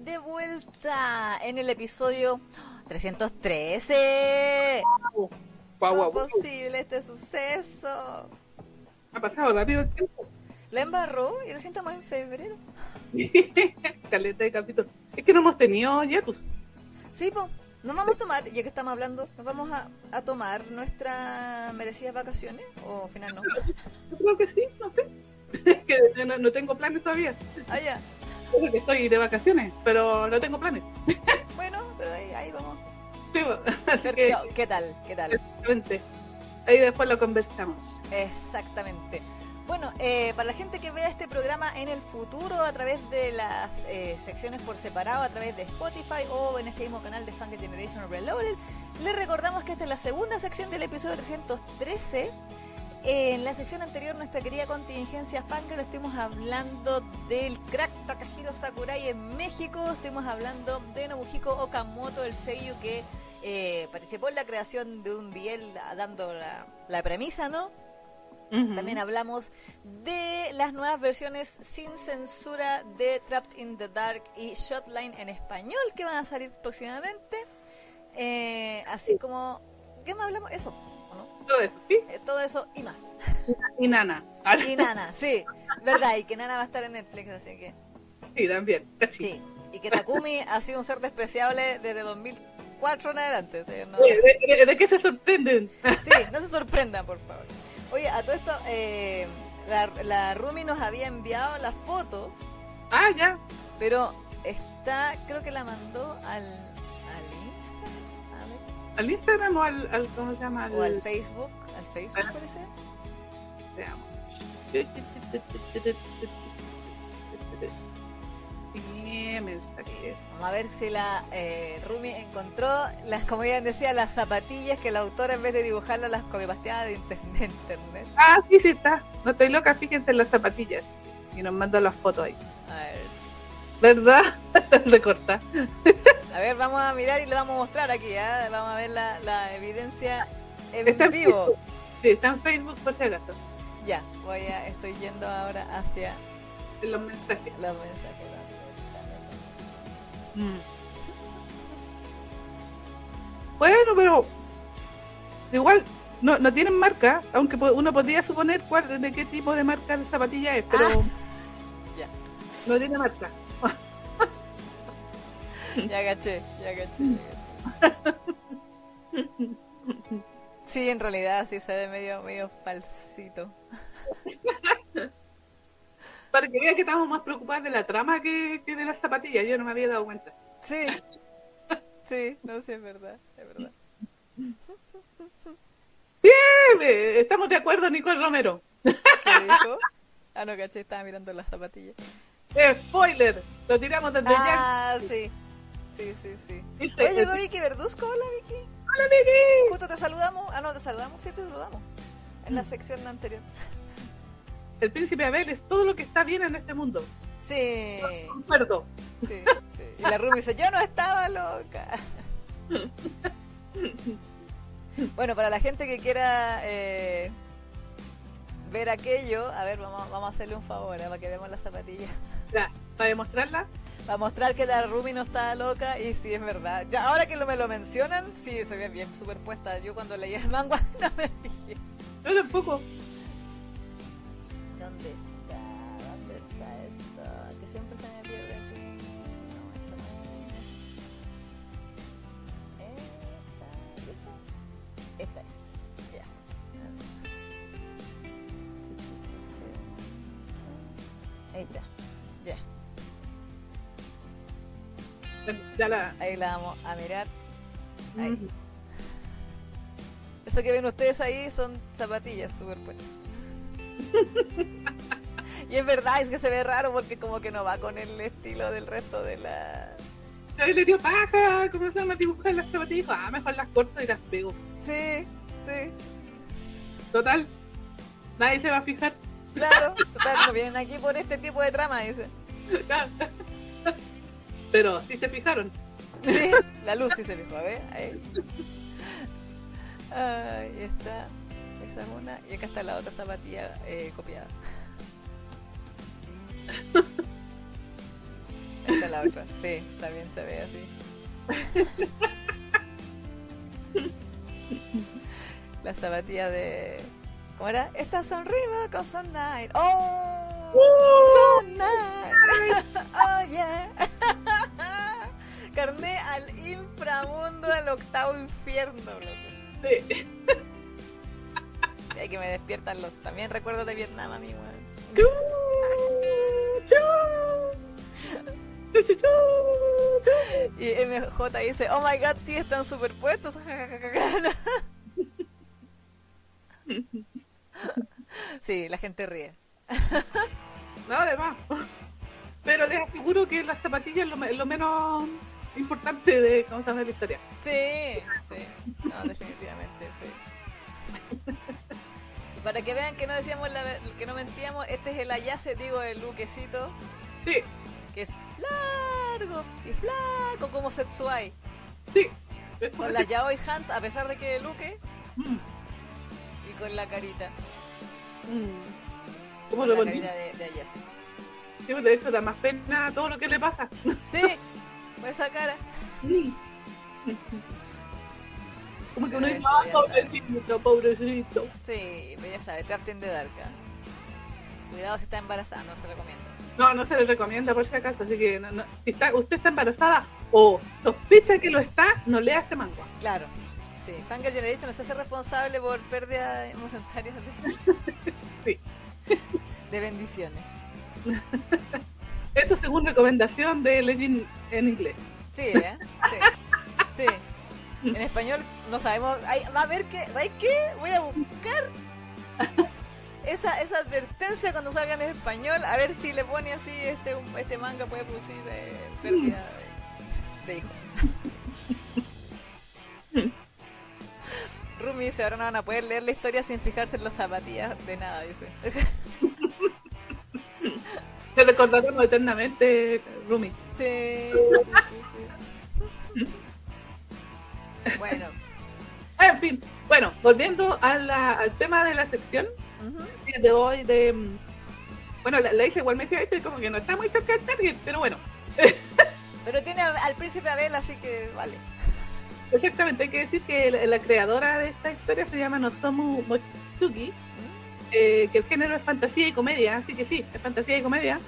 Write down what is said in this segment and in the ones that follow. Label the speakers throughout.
Speaker 1: de vuelta en el episodio 313.
Speaker 2: Guau,
Speaker 1: ¿Cómo
Speaker 2: guau,
Speaker 1: es
Speaker 2: guau.
Speaker 1: posible este suceso?
Speaker 2: Ha pasado rápido el tiempo.
Speaker 1: La embarró y recién estamos en febrero.
Speaker 2: Caleta de capítulo. Es que no hemos tenido hiatus.
Speaker 1: Sí, pues, nos vamos a tomar, ya que estamos hablando, nos vamos a, a tomar nuestras merecidas vacaciones o al final no.
Speaker 2: Yo creo que sí, no sé. Que no, no tengo planes todavía.
Speaker 1: Ah, ya.
Speaker 2: Que estoy de vacaciones, pero no tengo planes.
Speaker 1: Bueno, pero ahí, ahí vamos.
Speaker 2: Sí, Así que,
Speaker 1: qué, qué tal, qué tal.
Speaker 2: exactamente. Ahí después lo conversamos.
Speaker 1: Exactamente. Bueno, eh, para la gente que vea este programa en el futuro a través de las eh, secciones por separado, a través de Spotify o en este mismo canal de Funk Generation Reloaded, les recordamos que esta es la segunda sección del episodio 313. En la sección anterior, nuestra querida contingencia Fangirl, estuvimos hablando del crack Takahiro Sakurai en México, estuvimos hablando de Nobuhiko Okamoto, el seiyuu que eh, participó en la creación de un biel dando la, la premisa, ¿no? También hablamos de las nuevas versiones sin censura de Trapped in the Dark y Shotline en español que van a salir próximamente. Eh, así como... ¿Qué más hablamos? Eso.
Speaker 2: Todo eso, ¿sí?
Speaker 1: Eh, todo eso y más.
Speaker 2: Y Nana.
Speaker 1: Y Nana, sí, verdad, y que Nana va a estar en Netflix, así que
Speaker 2: Sí, también.
Speaker 1: Sí. Y que Takumi ha sido un ser despreciable desde 2004 en adelante. sea, no-
Speaker 2: ¿De, de- de qué se sorprenden?
Speaker 1: Sí, no se sorprendan, por favor. Oye, a todo esto, eh, la, la Rumi nos había enviado la foto,
Speaker 2: Ah, ya.
Speaker 1: pero está, creo que la mandó al, ¿Al
Speaker 2: Instagram o al, al- ¿cómo se llama?
Speaker 1: o al Facebook, al Facebook
Speaker 2: Ah.
Speaker 1: parece.
Speaker 2: Veamos. Sí.
Speaker 1: Vamos a ver si la eh, Rumi encontró, las, como ella decía, las zapatillas que la autora en vez de dibujarlas las copipasteaba de internet.
Speaker 2: Ah, sí, sí está. No estoy loca, fíjense en las zapatillas. Y nos mandó las fotos ahí.
Speaker 1: A ver,
Speaker 2: ¿Verdad? Recorta.
Speaker 1: A ver, vamos a mirar y le vamos a mostrar aquí, ¿ah? vamos a ver la, la evidencia en
Speaker 2: Está en
Speaker 1: vivo.
Speaker 2: Facebook. Sí, está en Facebook por si acaso.
Speaker 1: Ya, voy a, estoy yendo ahora hacia
Speaker 2: En los mensajes.
Speaker 1: los mensajes.
Speaker 2: Mm. Bueno, pero igual no, no tienen marca, aunque uno podría suponer cuál, de qué tipo de marca de zapatilla es, pero
Speaker 1: Ah, ya,
Speaker 2: no tiene marca.
Speaker 1: Ya agaché, ya agaché, ya agaché. Sí, en realidad sí se ve medio, medio falsito.
Speaker 2: Para que estamos más preocupados de la trama que, que de las zapatillas, yo no me había dado cuenta.
Speaker 1: Sí, sí, no sé, es verdad, es verdad.
Speaker 2: Bien, eh, estamos de acuerdo, Nicole Romero.
Speaker 1: ¿Qué dijo? Ah, no, caché, estaba mirando las zapatillas.
Speaker 2: Spoiler, lo tiramos desde ya.
Speaker 1: Ah, sí, sí, sí, sí. Oye, llegó
Speaker 2: eh,
Speaker 1: Vicky Verduzco, hola Vicky.
Speaker 2: Hola, Vicky.
Speaker 1: Justo te saludamos, ah, no, te saludamos, sí, te saludamos. En la sección anterior.
Speaker 2: El príncipe Abel es todo lo que está bien en este mundo.
Speaker 1: Sí,
Speaker 2: Concuerdo.
Speaker 1: sí, sí. Y la Rumi dice, yo no estaba loca. Bueno, para la gente que quiera eh, ver aquello, a ver, vamos, vamos a hacerle un favor, ¿eh? para que veamos las zapatillas.
Speaker 2: Ya, para demostrarla,
Speaker 1: Para mostrar que la Rumi no está loca y sí es verdad. Ya, ahora que lo, me lo mencionan, sí se ve bien superpuesta. Yo cuando leía el manga no me fijé.
Speaker 2: yo tampoco.
Speaker 1: ¿Dónde está? ¿Dónde está esto? Que siempre se me pierde aquí. No, esto no es. Esta, ¿esta? Esta es. Ya. Ahí está. Ya
Speaker 2: la.
Speaker 1: Ahí la vamos a mirar. Ahí.
Speaker 2: Mm.
Speaker 1: Eso que ven ustedes ahí son zapatillas superpuestas. y es verdad, es que se ve raro porque como que no va con el estilo del resto de la...
Speaker 2: Ahí le dio paja, comenzaron a dibujar las zapatillas. Dijo, ah, mejor las corto y las pego.
Speaker 1: Sí, sí,
Speaker 2: Total, nadie se va a fijar.
Speaker 1: claro. Total, no vienen aquí por este tipo de trama, dice.
Speaker 2: Pero sí se fijaron.
Speaker 1: Sí, la luz sí se fijó, a ver, ahí. Ahí está. Esa es una. Y acá está la otra zapatilla eh, copiada. Esta es la otra. Sí, también se ve así. la zapatilla de. ¿Cómo era? Estas son Reebok o son Nike. ¡Oh!
Speaker 2: ¡Uh!
Speaker 1: Son Nike. ¡Oh, yeah! Carné al inframundo, al octavo infierno, loco.
Speaker 2: Sí.
Speaker 1: Hay que me despiertan los. También recuerdo de Vietnam, amigo.
Speaker 2: Chu.
Speaker 1: Y MJ dice, oh my god, sí están superpuestos. sí, la gente ríe.
Speaker 2: No, además. Pero les aseguro que las zapatillas es lo, lo menos importante de cómo se llama la historia.
Speaker 1: Sí, sí. No, definitivamente, sí. Y para que vean que no decíamos la que no mentíamos, este es el Ayase, digo, el luquecito,
Speaker 2: Sí,
Speaker 1: que es largo y flaco como Setsuai.
Speaker 2: sí.
Speaker 1: Con la yaoi hands, a pesar de que luque,
Speaker 2: Mm,
Speaker 1: y con la carita.
Speaker 2: mm. ¿Cómo
Speaker 1: Con
Speaker 2: lo
Speaker 1: la carita de, de Ayase.
Speaker 2: Sí, De hecho, da más pena todo lo que le pasa.
Speaker 1: Sí, esa cara.
Speaker 2: Mm. Como que uno dice, ah, pobrecito, pobrecito.
Speaker 1: Sí, pero ya sabe, Trapped in the Dark. ¿ah? Cuidado si está embarazada, no se recomienda.
Speaker 2: No, no se le recomienda por si acaso, así que no, no. Si está, usted está embarazada o sospecha que lo está, no lea este manga.
Speaker 1: Claro. Sí, Fangirl Generation se hace responsable por pérdida involuntaria de,
Speaker 2: Sí.
Speaker 1: de bendiciones.
Speaker 2: Eso según recomendación de Legend en inglés.
Speaker 1: Sí, ¿eh? Sí. En español no sabemos. Va a ver que. ¿Sabes qué? Voy a buscar esa, esa advertencia cuando salga en español. A ver si le pone así: este, este manga puede producir eh, pérdida de, de hijos. Rumi dice: Ahora no van a poder leer la historia sin fijarse en las zapatillas de nada, dice.
Speaker 2: Te recordaremos eternamente, Rumi.
Speaker 1: Sí. Bueno.
Speaker 2: En fin, bueno, volviendo a la- al tema de la sección de hoy de... mm, Bueno, la, la hice igual me decía, este como que no está muy cerca del target, pero bueno,
Speaker 1: Pero tiene al príncipe Abel, así que vale.
Speaker 2: exactamente, hay que decir que la, la creadora de esta historia se llama Nozomu Mochitsuki, eh, que el género es fantasía y comedia, así que sí, es fantasía y comedia.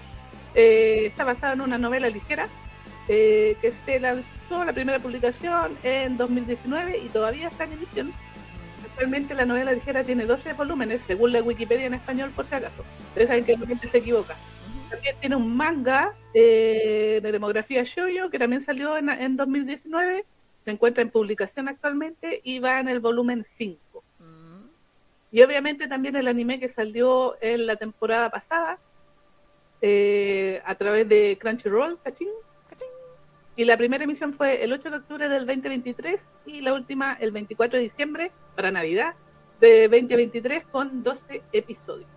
Speaker 2: Eh, está basado en una novela ligera eh, que se lanzó la primera publicación en 2019 y todavía está en emisión. Actualmente la novela ligera tiene 12 volúmenes, según la Wikipedia en español, por si acaso. Ustedes saben que la se equivoca. También tiene un manga eh, de demografía shoujo que también salió en, en 2019, se encuentra en publicación actualmente y va en el volumen 5. Y obviamente también el anime que salió en la temporada pasada eh, a través de Crunchyroll, ¿cachín?
Speaker 1: ¿Cachín?
Speaker 2: Y la primera emisión fue el 8 de octubre del 2023 y la última el 24 de diciembre para Navidad de 2023 con 12 episodios.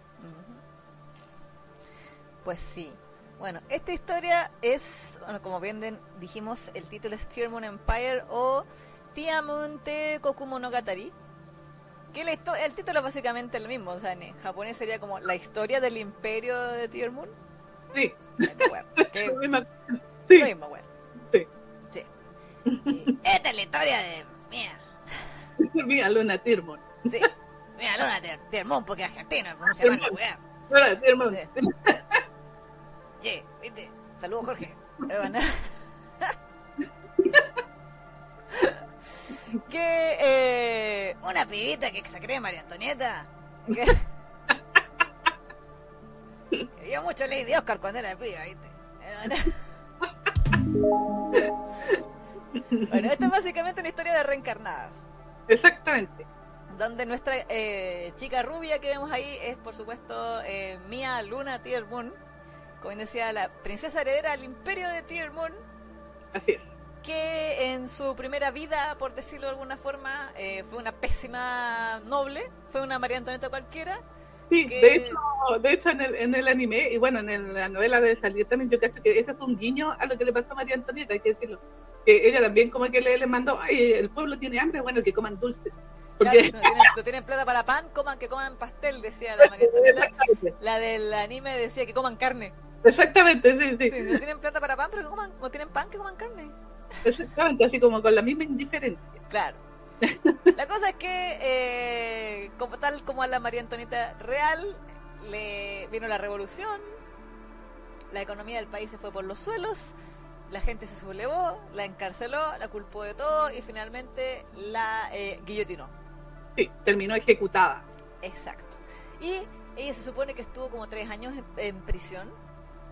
Speaker 1: Pues sí. Bueno, esta historia es, bueno, como bien dijimos, el título es Tear Moon Empire o Tiamun Te Kokumonogatari. Que la el título es básicamente el mismo, o sea, en japonés sería como la historia del imperio de Tear Moon.
Speaker 2: Sí,
Speaker 1: que- Lo
Speaker 2: sí,
Speaker 1: mismo, bueno.
Speaker 2: Sí.
Speaker 1: Sí. Y Esta es la historia de. Mira,
Speaker 2: mira, Luna Tirmon.
Speaker 1: sí. Mira, Luna de Termón, porque es argentina, ¿cómo se llama la weá?
Speaker 2: Luna Tirmon.
Speaker 1: Sí. Che, viste. Saludos, Jorge. Pero bueno. que eh, una pibita que se cree María Antonieta. Que, que vio mucho de Oscar cuando era piba, ¿viste? Bueno, esta es básicamente una historia de reencarnadas.
Speaker 2: Exactamente.
Speaker 1: Donde nuestra eh, chica rubia que vemos ahí es, por supuesto, eh, Mia Luna Tear Moon. Como decía, la princesa heredera del imperio de Tear Moon.
Speaker 2: Así es.
Speaker 1: Que en su primera vida, por decirlo de alguna forma, eh, fue una pésima noble. Fue una María Antonieta cualquiera.
Speaker 2: Sí,
Speaker 1: que-
Speaker 2: de hecho, de hecho en, el, en el anime, y bueno, en el- la novela de salir también, yo cacho que ese fue un guiño a lo que le pasó a María Antonieta, hay que decirlo. Que ella también como que le, le mandó, ay, el pueblo tiene hambre, bueno, que coman dulces.
Speaker 1: Claro,
Speaker 2: Porque
Speaker 1: si no, tienen, no tienen plata para pan, coman que coman pastel, decía la María Antonieta. La del anime decía que coman carne.
Speaker 2: Exactamente, sí, sí.
Speaker 1: sí. No tienen plata para pan, pero coman, no tienen pan que coman carne.
Speaker 2: Exactamente, así como con la misma indiferencia.
Speaker 1: Claro. La cosa es que, eh, como tal como a la María Antonita Real, le vino la revolución, la economía del país se fue por los suelos, la gente se sublevó, la encarceló, la culpó de todo y finalmente la eh, guillotinó.
Speaker 2: Sí, terminó ejecutada.
Speaker 1: Exacto. Y ella se supone que estuvo como tres años en, en prisión.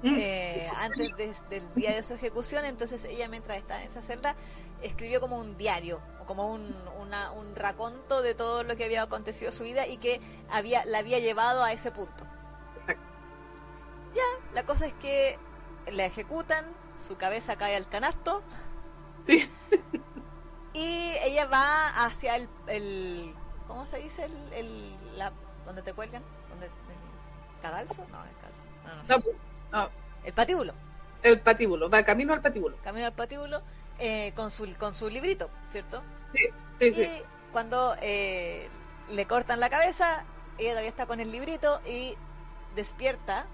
Speaker 1: Eh, antes del día de su ejecución. Entonces ella mientras estaba en esa celda escribió como un diario, o como un, un raconto de todo lo que había acontecido en su vida y que había, la había llevado a ese punto. Ya, la cosa es que la ejecutan, su cabeza cae al canasto. Y ella va hacia el, el ¿cómo se dice? El, el la, donde te cuelgan, donde el cadalso, no, el cadalso. no, pues, el patíbulo.
Speaker 2: El patíbulo, va camino al patíbulo.
Speaker 1: Camino al patíbulo eh, con, su, con su librito, ¿cierto?
Speaker 2: Sí, sí, sí.
Speaker 1: Y cuando eh, le cortan la cabeza, ella todavía está con el librito y despierta,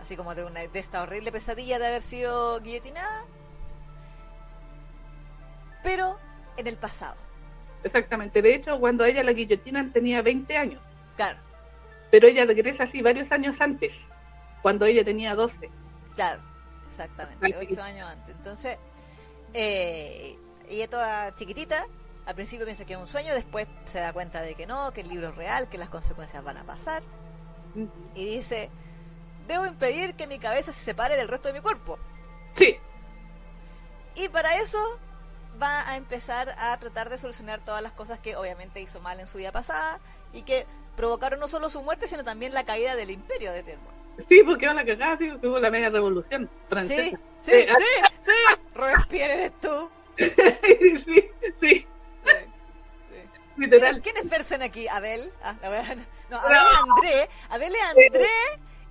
Speaker 1: así como de, una, de esta horrible pesadilla de haber sido guillotinada, pero en el pasado.
Speaker 2: Exactamente, de hecho, cuando ella la guillotinan tenía 20 años.
Speaker 1: Claro.
Speaker 2: Pero ella regresa así varios años antes cuando ella tenía 12.
Speaker 1: Claro, exactamente, 8 años antes. Entonces, eh, ella toda chiquitita, al principio piensa que es un sueño, después se da cuenta de que no, que el libro es real, que las consecuencias van a pasar. Y dice, debo impedir que mi cabeza se separe del resto de mi cuerpo.
Speaker 2: Sí.
Speaker 1: Y para eso va a empezar a tratar de solucionar todas las cosas que obviamente hizo mal en su vida pasada y que provocaron no solo su muerte, sino también la caída del imperio de Termo.
Speaker 2: Sí, porque van a cagar, sí, hubo la media revolución francesa.
Speaker 1: Sí, sí, eh, sí, sí. Robespierre eres tú.
Speaker 2: sí, sí, sí.
Speaker 1: Literal. ¿Quién es Fersen aquí? ¿Abel? Ah, la verdad, no, Abel es André. Abel es André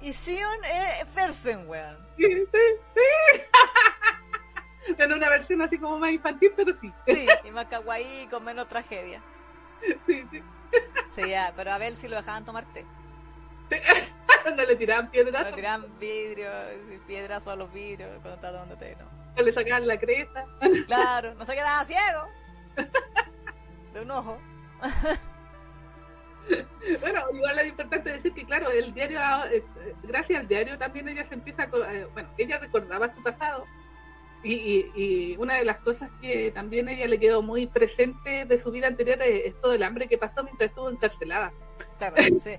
Speaker 1: y Sion es Fersen, weón.
Speaker 2: Sí, sí, sí. En una versión así como más infantil, pero sí.
Speaker 1: Sí, y más kawaii con menos tragedia.
Speaker 2: Sí, sí.
Speaker 1: Sí, ya, pero Abel sí lo dejaban tomar té.
Speaker 2: no le tiraban piedras.
Speaker 1: No le tiraban vidrio, piedras a los vidrios cuando estaba tomando té, ¿no?
Speaker 2: No le sacaban la cresta.
Speaker 1: Claro, no se quedaba ciego. De un ojo.
Speaker 2: bueno, igual es importante decir que, claro, el diario, eh, gracias al diario también ella se empieza, a, eh, bueno, ella recordaba su pasado y, una de las cosas que también ella le quedó muy presente de su vida anterior es, todo el hambre que pasó mientras estuvo encarcelada.
Speaker 1: Claro, sí.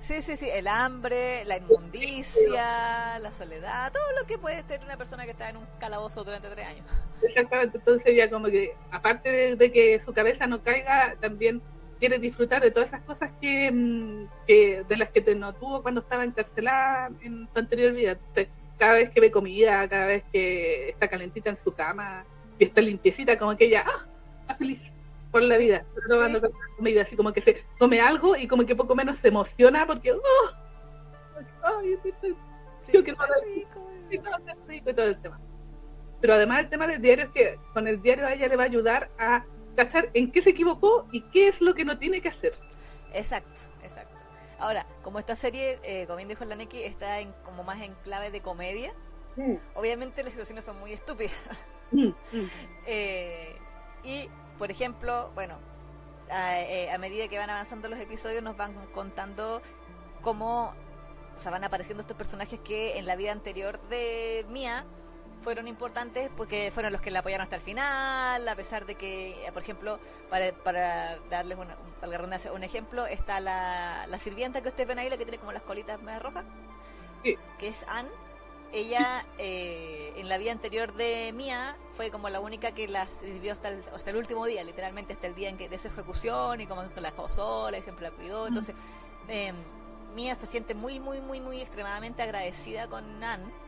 Speaker 1: sí, sí, sí, el hambre, la inmundicia, la soledad, todo lo que puede tener una persona que está en un calabozo durante tres años.
Speaker 2: Exactamente, entonces ella como que, aparte de, que su cabeza no caiga, también quiere disfrutar de todas esas cosas que, mm, que de las que no tuvo cuando estaba encarcelada en su anterior vida. Entonces, cada vez que ve comida, cada vez que está calentita en su cama y está limpiecita, como que ella, ah, está feliz por la vida, tomando comida, así como que se come algo y como que poco menos se emociona porque, oh, ay, yo quiero rico, rico y todo el tema. Pero además el tema del diario es que con el diario a ella le va a ayudar a cachar en qué se equivocó y qué es lo que no tiene que hacer.
Speaker 1: Exacto. Ahora, como esta serie, eh, como bien dijo la Neki, está en, como más en clave de comedia, mm. obviamente las situaciones son muy estúpidas. Mm, mm. Eh, y, por ejemplo, bueno, eh, a, medida que van avanzando los episodios nos van contando cómo, o sea, van apareciendo estos personajes que en la vida anterior de Mia fueron importantes porque fueron los que la apoyaron hasta el final, a pesar de que, por ejemplo, para, para darles una, para un ejemplo, está la, la sirvienta que ustedes ven ahí, la que tiene como las colitas más rojas, que es Anne. Ella, eh, en la vida anterior de Mia, fue como la única que la sirvió hasta el, hasta el último día, literalmente hasta el día en que, de su ejecución, y como la dejó sola y siempre la cuidó. Entonces, eh, Mia se siente muy, muy, muy, muy extremadamente agradecida con Anne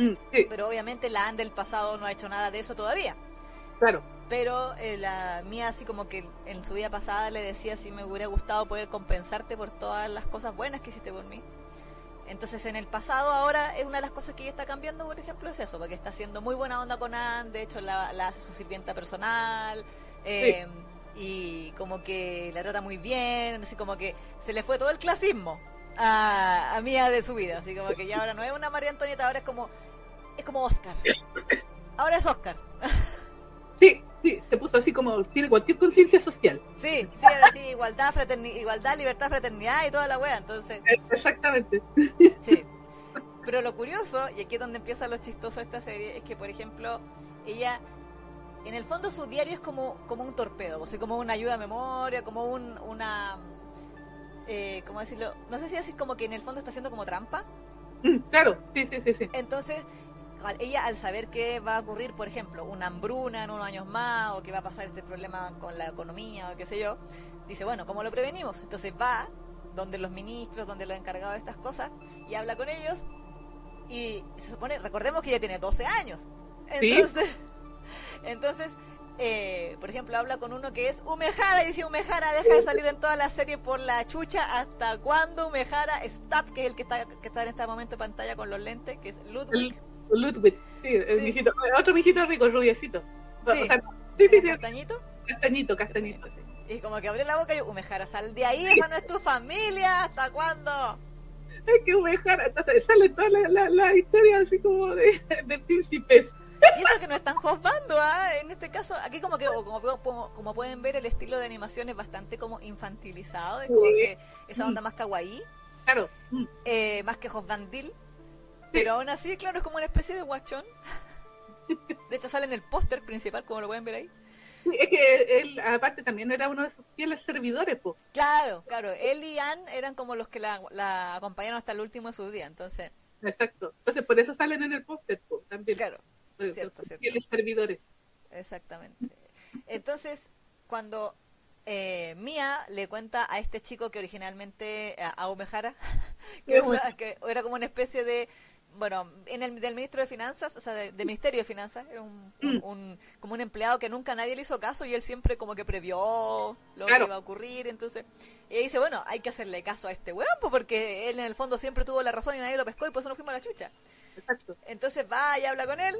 Speaker 1: Mm, Pero obviamente la Anne del pasado no ha hecho nada de eso todavía.
Speaker 2: Claro.
Speaker 1: Pero eh, la mía así como que en su vida pasada le decía si me hubiera gustado poder compensarte por todas las cosas buenas que hiciste por mí. Entonces en el pasado ahora es una de las cosas que ella está cambiando, por ejemplo, es eso, porque está haciendo muy buena onda con Anne, de hecho la, hace su sirvienta personal, eh, y como que la trata muy bien, así como que se le fue todo el clasismo. a, a Mía de su vida. Así como que ya ahora no es una María Antonieta, ahora es como, es como Oscar. Ahora es Oscar.
Speaker 2: Sí, sí, se puso así como tiene cualquier conciencia social.
Speaker 1: Sí, sí, ahora sí, igualdad, igualdad, libertad, fraternidad y toda la wea, entonces.
Speaker 2: Exactamente.
Speaker 1: Sí. Pero lo curioso, y aquí es donde empieza lo chistoso de esta serie, es que, por ejemplo, ella, en el fondo su diario es como, como un torpedo, o sea, como una ayuda a memoria, como un, una, eh, ¿cómo decirlo? No sé si así como que en el fondo está haciendo como trampa.
Speaker 2: Mm, claro, sí, sí, sí, sí.
Speaker 1: Entonces, ella al saber que va a ocurrir, por ejemplo, una hambruna en unos años más, o que va a pasar este problema con la economía, o qué sé yo, dice, bueno, ¿cómo lo prevenimos? Entonces va donde los ministros, donde los encargados de estas cosas, y habla con ellos, y se supone, recordemos que ella tiene 12 años. Entonces, entonces eh, por ejemplo, habla con uno que es Umehara y dice Umehara deja de salir en toda la serie por la chucha. ¿Hasta cuándo Umehara? Stap, que es el que está, que está en este momento en pantalla con los lentes, que es Ludwig.
Speaker 2: Ludwig, sí, el Mijito, otro mijito rico, rubiecito.
Speaker 1: Sí. sí, sí, ¿Castañito?
Speaker 2: Castañito, castañito, sí.
Speaker 1: Y como que abre la boca y Umehara, sal de ahí, esa no es tu familia, ¿hasta cuándo?
Speaker 2: Es que Umehara, sale toda la, la, la, historia así como de, de príncipes.
Speaker 1: Y eso que no están juzgando, ¿ah? En este caso, aquí como que, como, como, pueden ver, el estilo de animación es bastante como infantilizado, es como que esa onda más kawaii.
Speaker 2: Claro.
Speaker 1: Eh, más que Hofbandil. Pero aún así, claro, es como una especie de guachón. De hecho, sale en el póster principal, como lo pueden ver ahí.
Speaker 2: es que él, aparte, también era uno de sus fieles servidores, pues.
Speaker 1: Claro, claro. Él y Ann eran como los que la, la acompañaron hasta el último de sus días, entonces.
Speaker 2: Exacto. Entonces, por eso salen en el póster, pues, también.
Speaker 1: Claro. Cierto, cierto.
Speaker 2: Fieles servidores.
Speaker 1: Exactamente. Entonces, cuando eh, Mía le cuenta a este chico que originalmente, a, Umehara, que, que, era como una especie de bueno, en el del ministro de Finanzas, o sea, del Ministerio de Finanzas, era mm. un, como un empleado que nunca nadie le hizo caso y él siempre como que previó lo que iba a ocurrir, entonces, y dice, bueno, hay que hacerle caso a este weón, porque él en el fondo siempre tuvo la razón y nadie lo pescó y por eso nos fuimos a la chucha.
Speaker 2: Exacto.
Speaker 1: Entonces va y habla con él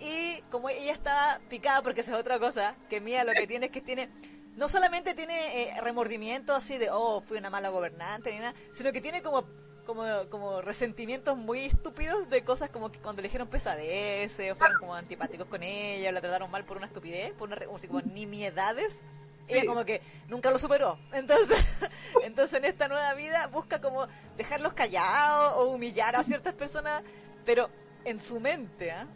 Speaker 1: y como ella está picada, porque esa es otra cosa, que Mía lo que tiene es que tiene no solamente tiene eh, remordimiento así de, oh, fui una mala gobernante, ni nada, sino que tiene como como, como resentimientos muy estúpidos de cosas como que cuando le dijeron pesadeces o fueron como antipáticos con ella o la trataron mal por una estupidez, por una, como, como nimiedades. Ella como que nunca lo superó. Entonces, entonces en esta nueva vida busca como dejarlos callados o humillar a ciertas personas, pero en su mente, ¿ah?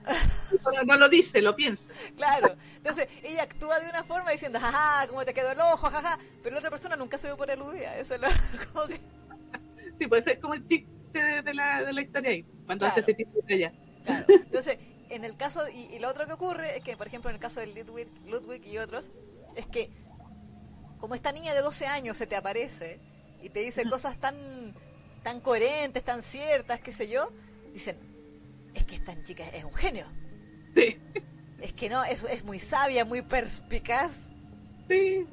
Speaker 2: No, lo dice, lo piensa.
Speaker 1: Claro. Entonces, ella actúa de una forma diciendo, jaja, cómo te quedó el ojo, jaja, pero la otra persona nunca se ve por eludida. Eso es lo, como que
Speaker 2: Sí, puede ser como el chiste de, la, de la historia ahí, cuando hace ese de allá.
Speaker 1: Claro. Entonces, en el caso, y, lo otro que ocurre es que, por ejemplo, en el caso de Ludwig, Ludwig y otros, es que como esta niña de 12 años se te aparece y te dice cosas tan, tan coherentes, tan ciertas, qué sé yo, dicen, es que esta chica es un genio.
Speaker 2: Sí.
Speaker 1: Es que no, es, es muy sabia, muy perspicaz.
Speaker 2: Sí.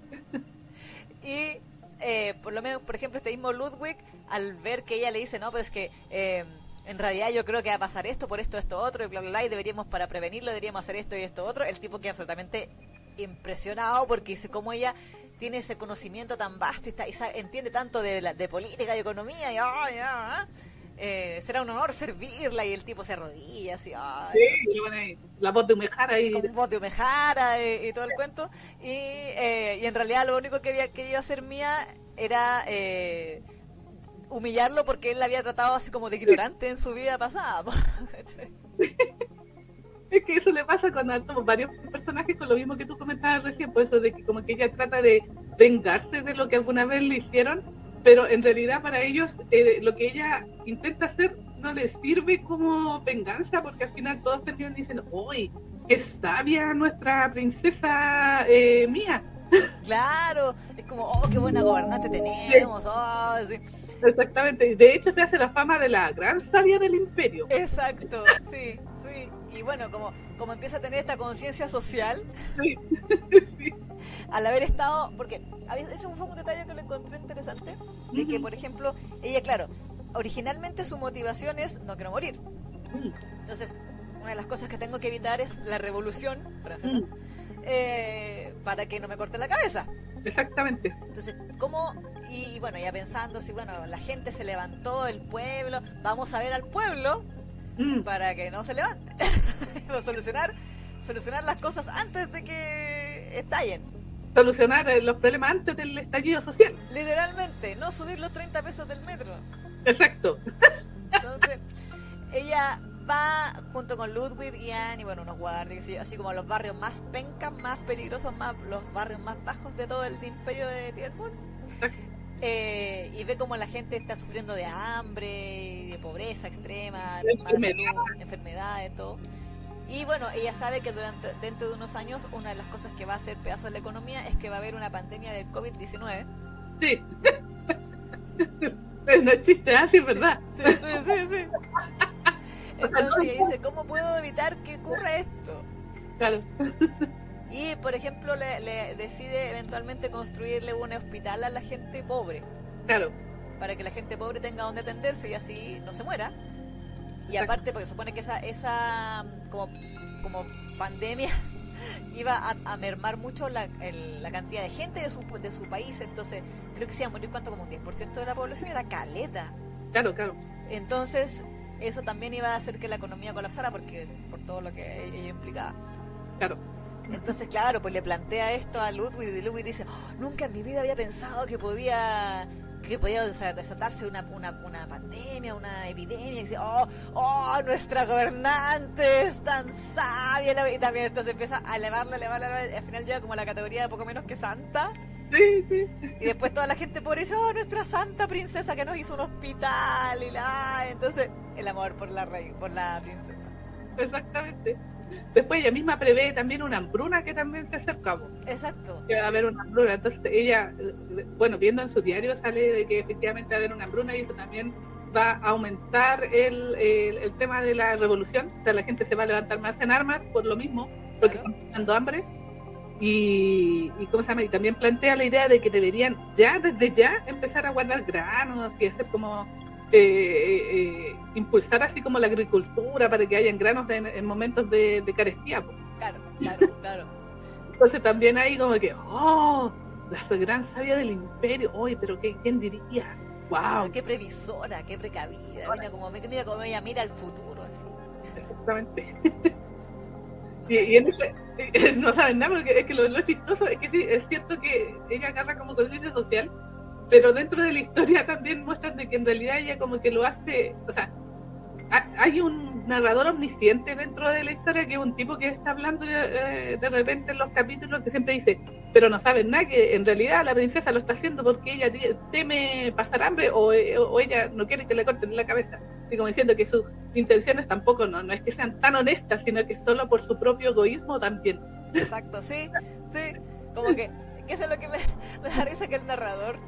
Speaker 1: Y eh, por lo menos, por ejemplo, este mismo Ludwig, al ver que ella le dice, no, pues que eh, en realidad yo creo que va a pasar esto, por esto, esto, otro, y bla, bla, bla, y deberíamos, para prevenirlo, deberíamos hacer esto y esto, otro, el tipo queda absolutamente impresionado porque dice cómo ella tiene ese conocimiento tan vasto y, está, y entiende tanto de, la, de política y economía y ah, eh, será un honor servirla y el tipo se arrodilla así
Speaker 2: sí, la voz de Umejara y,
Speaker 1: voz de Umejara y, todo el cuento. Y, eh, y, en realidad lo único que había querido hacer mía era eh, humillarlo porque él la había tratado así como de ignorante en su vida pasada
Speaker 2: es que eso le pasa con varios personajes con lo mismo que tú comentabas recién, por eso de que como que ella trata de vengarse de lo que alguna vez le hicieron pero en realidad para ellos eh, lo que ella intenta hacer no les sirve como venganza, porque al final todos terminan diciendo, ¡Uy, qué sabia nuestra princesa eh, mía!
Speaker 1: Claro, es como, ¡oh, qué buena gobernante tenemos! Oh,
Speaker 2: Exactamente, de hecho se hace la fama de la gran sabia del imperio.
Speaker 1: Exacto, sí, sí. Y bueno, como, como empieza a tener esta conciencia social,
Speaker 2: sí. sí
Speaker 1: al haber estado, porque ese fue un detalle que lo encontré interesante, de que, por ejemplo, ella, claro, originalmente su motivación es no quiero morir. Entonces, una de las cosas que tengo que evitar es la revolución francesa eh, para que no me corte la cabeza.
Speaker 2: Exactamente.
Speaker 1: Entonces, ¿cómo y, bueno, ya pensando si, bueno, la gente se levantó, el pueblo, vamos a ver al pueblo mm. para que no se levante. a solucionar, solucionar las cosas antes de que estallen.
Speaker 2: Solucionar eh, los problemas antes del estallido social.
Speaker 1: Literalmente, no subir los 30 pesos del metro.
Speaker 2: Exacto.
Speaker 1: Entonces, ella va junto con Ludwig y Anne y bueno, unos guardias, así como los barrios más pencas, más peligrosos, más los barrios más bajos de todo el imperio de Tiermund. Eh, y ve como la gente está sufriendo de hambre, de pobreza extrema, de enfermedades, todo. Y bueno, ella sabe que durante dentro de unos años una de las cosas que va a hacer pedazo de la economía es que va a haber una pandemia del COVID-19.
Speaker 2: Sí. no es chiste, así ¿ah? es verdad.
Speaker 1: Sí, sí, sí, sí. Entonces ella dice, ¿cómo puedo evitar que ocurra esto?
Speaker 2: Claro.
Speaker 1: Y, por ejemplo, le, decide eventualmente construirle un hospital a la gente pobre.
Speaker 2: Claro.
Speaker 1: Para que la gente pobre tenga donde atenderse y así no se muera. Y aparte, porque supone que esa, esa como, como pandemia iba a, mermar mucho la, la, cantidad de gente de su, de su país. Entonces, creo que se iba a morir cuánto, como un 10% de la población era caleta.
Speaker 2: Claro, claro.
Speaker 1: Entonces, eso también iba a hacer que la economía colapsara porque por todo lo que ello implicaba.
Speaker 2: Claro.
Speaker 1: Entonces, claro, pues le plantea esto a Ludwig y Ludwig dice, oh, nunca en mi vida había pensado que podía que podía desatarse una, una, una, pandemia, una epidemia, y dice, oh, oh, nuestra gobernante es tan sabia, y también esto se empieza a elevarla, elevarla, y al final llega como a la categoría de poco menos que santa.
Speaker 2: Sí, sí.
Speaker 1: Y después toda la gente por eso, oh, nuestra santa princesa que nos hizo un hospital, y la... Entonces, el amor por la rey, por la princesa.
Speaker 2: Exactamente. Después ella misma prevé también una hambruna que también se acercaba.
Speaker 1: Exacto.
Speaker 2: Que va a haber una hambruna. Entonces ella, bueno, viendo en su diario sale de que efectivamente va a haber una hambruna y eso también va a aumentar el, el, tema de la revolución. O sea, la gente se va a levantar más en armas por lo mismo, porque están pasando hambre. Y, y, ¿cómo se llama? y también plantea la idea de que deberían ya, desde ya, empezar a guardar granos y hacer como eh, eh, impulsar así como la agricultura para que hayan granos en momentos de, carestía.
Speaker 1: Claro, claro, claro.
Speaker 2: Entonces también hay como que, oh, la gran sabia del imperio, oye, pero qué, ¿quién diría? Wow.
Speaker 1: Qué previsora, qué precavida. Mira como, mira como ella mira el futuro. Así.
Speaker 2: Exactamente. y, en ese, no saben nada, porque es que lo, lo, chistoso es que sí, es cierto que ella agarra como conciencia social, pero dentro de la historia también muestran de que en realidad ella como que lo hace, o sea, hay un narrador omnisciente dentro de la historia que es un tipo que está hablando eh, de repente en los capítulos que siempre dice, pero no saben nada, que en realidad la princesa lo está haciendo porque ella teme pasar hambre o, eh, ella no quiere que le corten la cabeza. Y como diciendo que sus intenciones tampoco no, no es que sean tan honestas, sino que solo por su propio egoísmo también.
Speaker 1: Exacto, sí, sí, como que, que eso es lo que me, me da risa que el narrador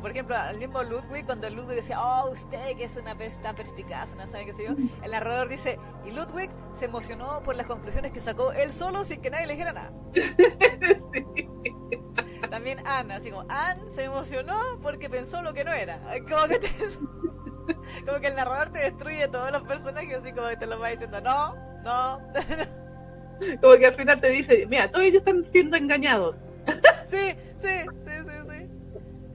Speaker 1: por ejemplo, al mismo Ludwig, cuando Ludwig decía, oh, usted que es una tan perspicaz, no sabe qué sé yo, el narrador dice, y Ludwig se emocionó por las conclusiones que sacó él solo sin que nadie le dijera nada. También Ana, así como, Anne se emocionó porque pensó lo que no era. Como que, como que el narrador te destruye todos los personajes, así como que te lo va diciendo, no, no.
Speaker 2: como que al final te dice, mira, todos ellos están siendo engañados.
Speaker 1: sí, sí, sí, sí.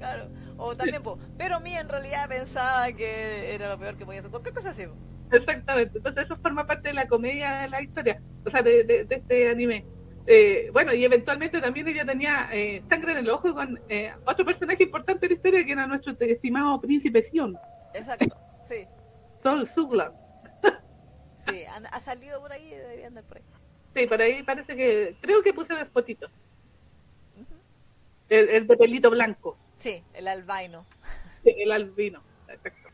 Speaker 1: Claro. O también, pero mí en realidad pensaba que era lo peor que podía hacer. ¿Qué cosa así?
Speaker 2: Exactamente. Entonces eso forma parte de la comedia de la historia, o sea, de, este anime. Eh, bueno, y eventualmente también ella tenía eh, sangre en el ojo con eh, otro personaje importante de la historia que era nuestro estimado príncipe Sion.
Speaker 1: Exacto, sí.
Speaker 2: Sol Sugla.
Speaker 1: sí, ha, salido por ahí, debería andar por ahí.
Speaker 2: Sí, por ahí parece que, creo que puse fotitos. el de pelito blanco.
Speaker 1: Sí, el albino.
Speaker 2: el albino, exacto.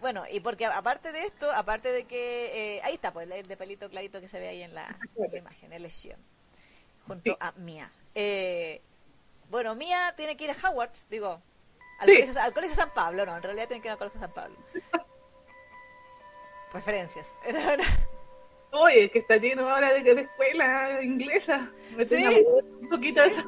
Speaker 1: Bueno, y porque aparte de esto, aparte de que eh, ahí está, pues el de pelito clarito que se ve ahí en la, imagen, el Shion, junto a Mia. Eh, bueno, Mia tiene que ir a Howard, digo, al, colegio, al, colegio, San Pablo, no, en realidad tiene que ir al colegio San Pablo. Referencias.
Speaker 2: Oye, que está lleno ahora de, de escuela inglesa. Me ¿Sí? un poquito de eso.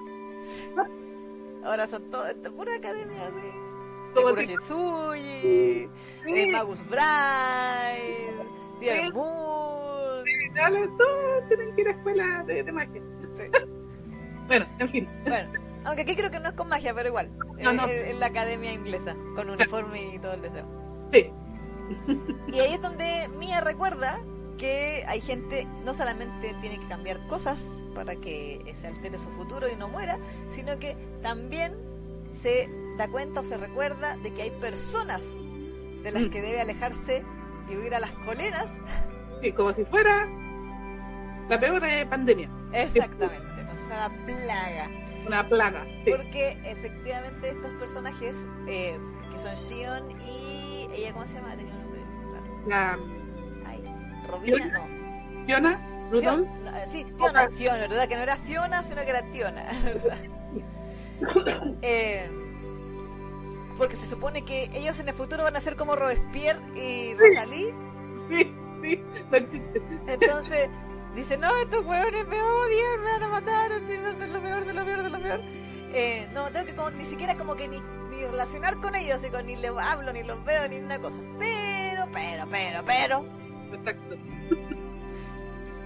Speaker 1: Ahora son todas, pura academia así. Como Jitsuji, sí. Magus Bride, Dear Moon.
Speaker 2: todos tienen que ir a escuela de, magia.
Speaker 1: Sí.
Speaker 2: bueno, en fin.
Speaker 1: Bueno, Aunque aquí creo que no es con magia, pero igual.
Speaker 2: No,
Speaker 1: En, la academia inglesa, con uniforme y todo el deseo.
Speaker 2: Sí.
Speaker 1: Y ahí es donde Mia recuerda que hay gente, no solamente tiene que cambiar cosas para que se altere su futuro y no muera, sino que también se da cuenta o se recuerda de que hay personas de las
Speaker 2: Mm.
Speaker 1: que debe alejarse y huir a las colinas.
Speaker 2: Sí, como si fuera la peor eh, pandemia,
Speaker 1: Exactamente, como si fuera plaga.
Speaker 2: una plaga. Sí.
Speaker 1: Porque efectivamente estos personajes, eh, que son Shion y ella, ¿cómo se llama? Tenía un nombre. Claro.
Speaker 2: La
Speaker 1: Robina,
Speaker 2: Fiona.
Speaker 1: no.
Speaker 2: Fiona,
Speaker 1: Fiona, sí, Fiona, Fiona, ¿verdad? Que no era Fiona, sino que era Tiona, ¿verdad? Eh, porque se supone que ellos en el futuro van a ser como Robespierre y Rosalie.
Speaker 2: sí, sí, existe.
Speaker 1: Entonces dice, no, estos huevones me odian, me van a matar, así va a ser lo peor de lo peor de lo peor. Eh, no, tengo que como, ni siquiera como que ni, ni relacionar con ellos, con, ni les hablo, ni los veo, ni una cosa. Pero, pero, pero, pero,
Speaker 2: Exacto.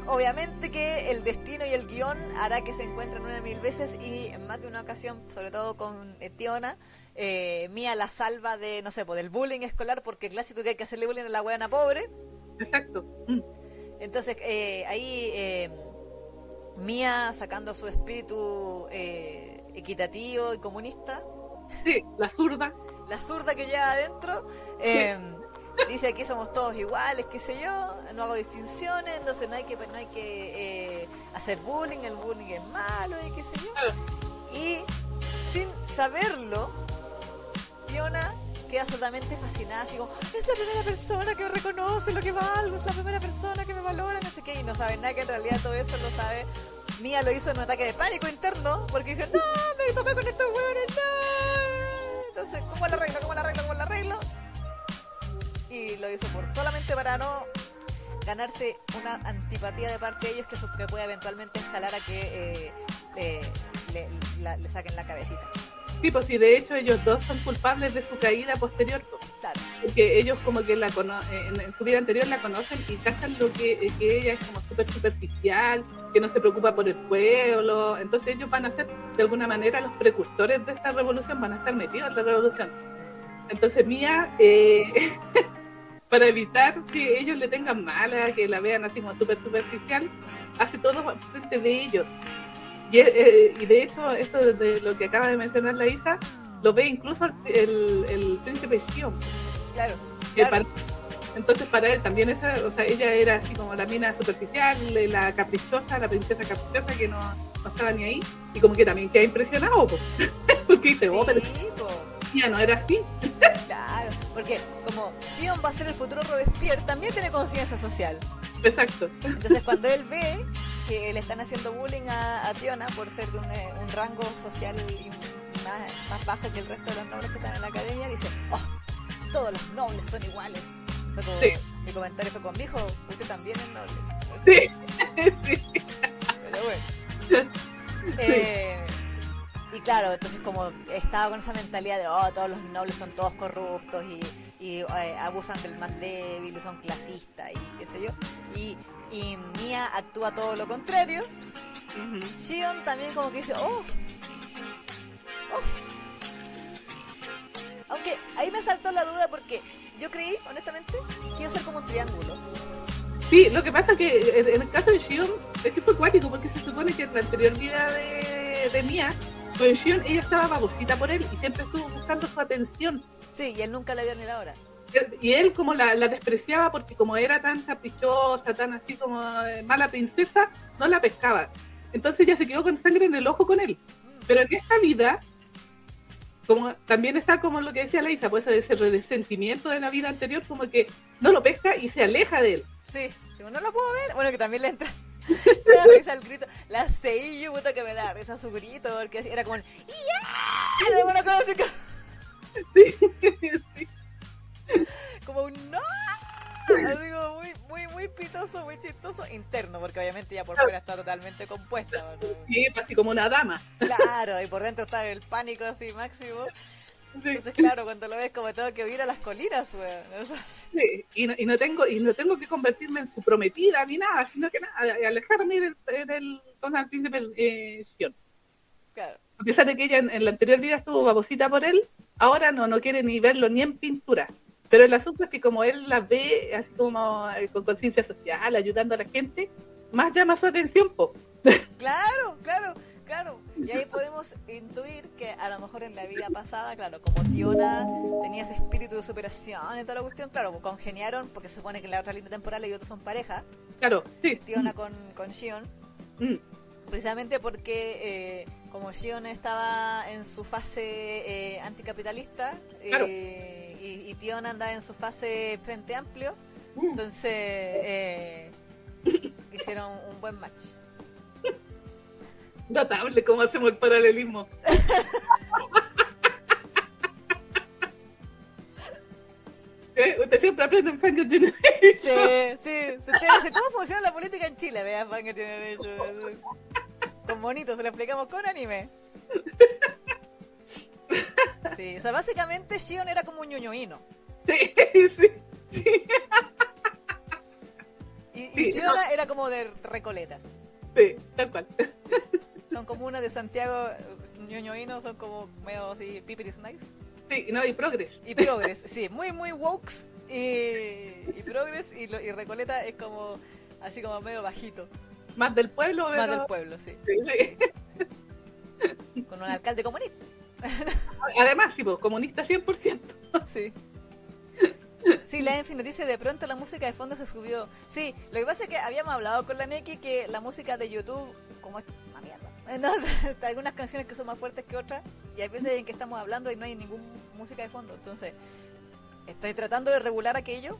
Speaker 1: obviamente que el destino y el guion hará que se encuentren una mil veces y en más de una ocasión, sobre todo con eh, Tiona, eh, Mía la salva de, no sé, pues, del bullying escolar, porque clásico que hay que hacerle bullying a la buena pobre.
Speaker 2: Exacto.
Speaker 1: Entonces, eh, ahí eh, Mía sacando su espíritu eh, equitativo y comunista,
Speaker 2: Sí, la zurda.
Speaker 1: la zurda que lleva adentro, eh, dice aquí somos todos iguales, qué sé yo, no hago distinciones, entonces no hay que, no hay que eh, hacer bullying, el bullying es malo y qué sé yo. Y sin saberlo, Fiona queda absolutamente fascinada, así como, es la primera persona que me reconoce lo que valgo, es la primera persona que me valora, no sé qué, y no sabe nada que en realidad todo eso lo sabe. Mía lo hizo en un ataque de pánico interno, porque dice, no, me topé con estos hueones, no. Entonces, ¿cómo lo arreglo? ¿Cómo lo arreglo? ¿Cómo lo arreglo? Y lo hizo por solamente para no ganarse una antipatía de parte de ellos que, que puede eventualmente escalar a que eh, eh, le, la- le saquen la cabecita.
Speaker 2: Sí, pues sí, de hecho ellos dos son culpables de su caída posterior.
Speaker 1: Claro.
Speaker 2: Porque ellos como que la cono eh, en, en su vida anterior la conocen y cachan lo que, eh, que ella es como súper superficial, que no se preocupa por el pueblo. Entonces ellos van a ser de alguna manera los precursores de esta revolución, van a estar metidos en la revolución. Entonces Mía, eh, para evitar que ellos le tengan mala, que la vean así como súper superficial, hace todo frente de ellos. Y, eh, y de hecho, esto de lo que acaba de mencionar la Isa, lo ve incluso el, príncipe Shion.
Speaker 1: Claro.
Speaker 2: que
Speaker 1: claro.
Speaker 2: para- entonces para él también esa, o sea, ella era así como la mina superficial, la caprichosa, la princesa caprichosa que no, no estaba ni ahí, y como que también queda impresionado, po. porque dice, oh, pero ya no era así.
Speaker 1: Claro, porque como Sion va a ser el futuro Robespierre, también tiene conciencia social.
Speaker 2: Exacto.
Speaker 1: Entonces cuando él ve que le están haciendo bullying a, a Tiona por ser de un, eh, un rango social más, más bajo que el resto de los nobles que están en la academia, dice, oh, todos los nobles son iguales. Fue como-
Speaker 2: Sí.
Speaker 1: Mi comentario fue con mi hijo, usted también es noble.
Speaker 2: Sí, sí.
Speaker 1: Pero bueno. Eh, y claro, entonces como estaba con esa mentalidad de, oh, todos los nobles son todos corruptos y, y, eh, abusan del más débil son clasistas y qué sé yo. Y, y Mia actúa todo lo contrario.
Speaker 2: Ujú.
Speaker 1: Shion también como que dice, oh, oh. Aunque ahí me saltó la duda porque yo creí, honestamente, que iba a ser como un triángulo.
Speaker 2: Sí, lo que pasa es que en en el caso de Shion es que fue cuático porque se supone que en la anterior vida de, de Mia, con Shion ella estaba babosita por él y siempre estuvo buscando su atención.
Speaker 1: Sí, y él nunca le dio ni la hora.
Speaker 2: Y él como la, la despreciaba porque como era tan caprichosa, tan así como eh, mala princesa, no la pescaba. Entonces ella se quedó con sangre en el ojo con él. Pero en esta vida, como también está como lo que decía Leisa, pues ese resentimiento de la vida anterior, como que no lo pesca y se aleja de él.
Speaker 1: Sí, si uno lo puedo ver, bueno que también le entra. Me da risa el grito. La Seiyu, puta que me da risa su grito, porque era como ¡Ya! Era una cosa así como,
Speaker 2: Sí, sí.
Speaker 1: como un ¡No! Así como muy, muy, muy pitoso, muy chistoso, interno, porque obviamente ya por fuera está totalmente compuesta. ¿no?
Speaker 2: Sí, así como una dama.
Speaker 1: Claro, y por dentro está el pánico así máximo. Entonces, claro, cuando lo ves como tengo que huir a las colinas, weón.
Speaker 2: Sí. Y, no, y no tengo y no tengo que convertirme en su prometida ni nada, sino que nada, alejarme del, del, con el príncipe eh, Shion.
Speaker 1: Claro.
Speaker 2: A pesar de que ella en, la anterior vida estuvo babosita por él, ahora no, no quiere ni verlo ni en pintura. Pero el asunto es que como él la ve así como eh, con conciencia social, ayudando a la gente, más llama su atención, po.
Speaker 1: Claro, claro, claro. Y ahí podemos intuir que a lo mejor en la vida pasada, claro, como Tiona tenía ese espíritu de superación y toda la cuestión, claro, congeniaron, porque se supone que en la otra línea temporal ellos son pareja.
Speaker 2: Claro, sí.
Speaker 1: Tiona con, con Shion. Mm. Precisamente porque eh, como Shion estaba en su fase eh, anticapitalista eh, y, y, Tiona andaba en su fase frente amplio, mm. entonces hicieron un buen match.
Speaker 2: Notable cómo hacemos el paralelismo. ¿Eh? Usted siempre aprende en Fanger Generation.
Speaker 1: Sí, sí. ¿Cómo funciona la política en Chile? Vea Fanger Generation. Con bonitos, se lo explicamos con anime. Sí, o sea, básicamente Shion era como un ñoñoíno.
Speaker 2: Sí, sí, sí.
Speaker 1: Y, y era como de Recoleta.
Speaker 2: Sí, tal cual.
Speaker 1: Son como una de Santiago, ñoñoíno, son como medio así, pipiris nice.
Speaker 2: Sí, no, y Progress.
Speaker 1: Y Progress, sí, muy, muy wokes. Y, y Progress y, y Recoleta es como, así como medio bajito.
Speaker 2: Más del pueblo,
Speaker 1: Más del pueblo, sí. Con un alcalde comunista.
Speaker 2: Además, sí, comunista 100%.
Speaker 1: Sí. Sí, la Enfi nos dice, de pronto la música de fondo se subió. Sí, lo que pasa es que habíamos hablado con la Neki que la música de YouTube, como es entonces, hay algunas canciones que son más fuertes que otras y hay veces en que estamos hablando y no hay ninguna música de fondo. Entonces, estoy tratando de regular aquello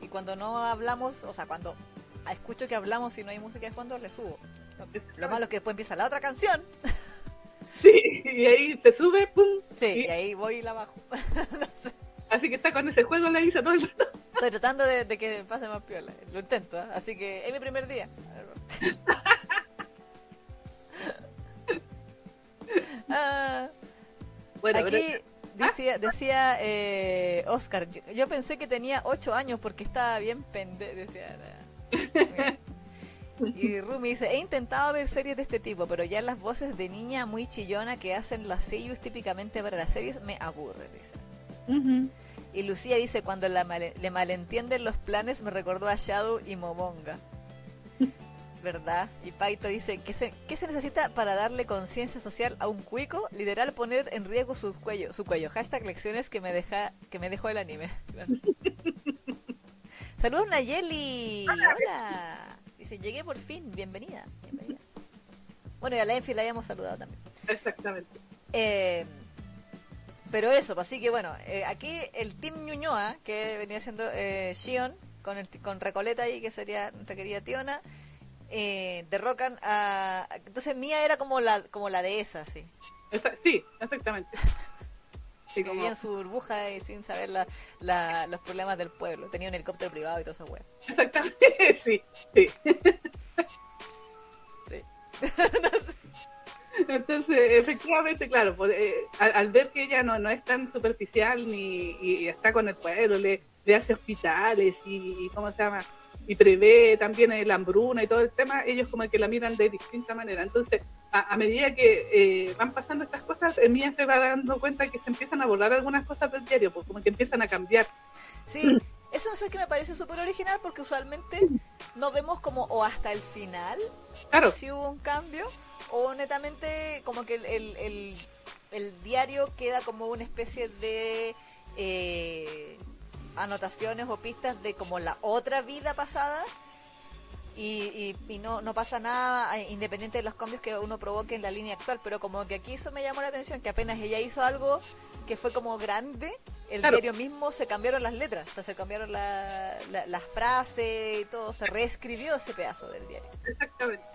Speaker 1: y cuando no hablamos, o sea, cuando escucho que hablamos y no hay música de fondo, le subo. Lo malo es que después empieza la otra canción.
Speaker 2: Sí, y ahí se sube, pum.
Speaker 1: Sí, y, ahí voy y la bajo.
Speaker 2: Así que está con ese juego la hice todo el rato.
Speaker 1: Estoy tratando de, que pase más piola. Lo intento, ¿eh? así que es mi primer día. Ah, bueno, aquí ¿ah? decía, decía eh, Oscar, yo, pensé que tenía 8 años porque estaba bien pende... Decía, y Rumi dice, he intentado ver series de este tipo, pero ya las voces de niña muy chillona que hacen las series típicamente para las series me aburre, dice. Y Lucía dice, cuando le malentienden los planes me recordó a Shadow y Momonga. ¿Verdad? Y Paito dice, ¿qué se, ¿qué se necesita para darle conciencia social a un cuico? Literal poner en riesgo su cuello. Su cuello. Hashtag lecciones que me, deja, que me dejó el anime. Saludos Nayeli. Hola. Dice, llegué por fin. Bienvenida. Bienvenida. Bueno, y a la Enfi la habíamos saludado también.
Speaker 2: Exactamente.
Speaker 1: Eh, pero eso, pues, así que bueno, eh, aquí el Team Ñuñoa, que venía siendo eh, Shion, con, el, con Recoleta ahí, que sería nuestra querida Tiona, eh, derrocan a... Entonces Mía era como la, como la dehesa, sí.
Speaker 2: sí, exactamente.
Speaker 1: Sí, como... en su burbuja y sin saber la, la, los problemas del pueblo. Tenía un helicóptero privado y todo eso, weón.
Speaker 2: Exactamente, sí, sí. sí. Entonces, efectivamente, claro, pues, eh, al, ver que ella no, no es tan superficial ni y está con el pueblo, le, le hace hospitales y, ¿cómo se llama? Y prevé también la hambruna y todo el tema, ellos como que la miran de distinta manera. Entonces, a, medida que eh, van pasando estas cosas, Mía se va dando cuenta que se empiezan a volar algunas cosas del diario, pues como que empiezan a cambiar.
Speaker 1: Sí, eso es que me parece súper original porque usualmente no vemos como o hasta el final
Speaker 2: claro.
Speaker 1: si hubo un cambio o netamente como que el, el, diario queda como una especie de eh, anotaciones o pistas de como la otra vida pasada y, y, no, no pasa nada eh, independiente de los cambios que uno provoque en la línea actual, pero como que aquí eso me llamó la atención, que apenas ella hizo algo que fue como grande, el diario mismo se cambiaron las letras, o sea, se cambiaron las frases y todo, se reescribió ese pedazo del diario.
Speaker 2: Exactamente.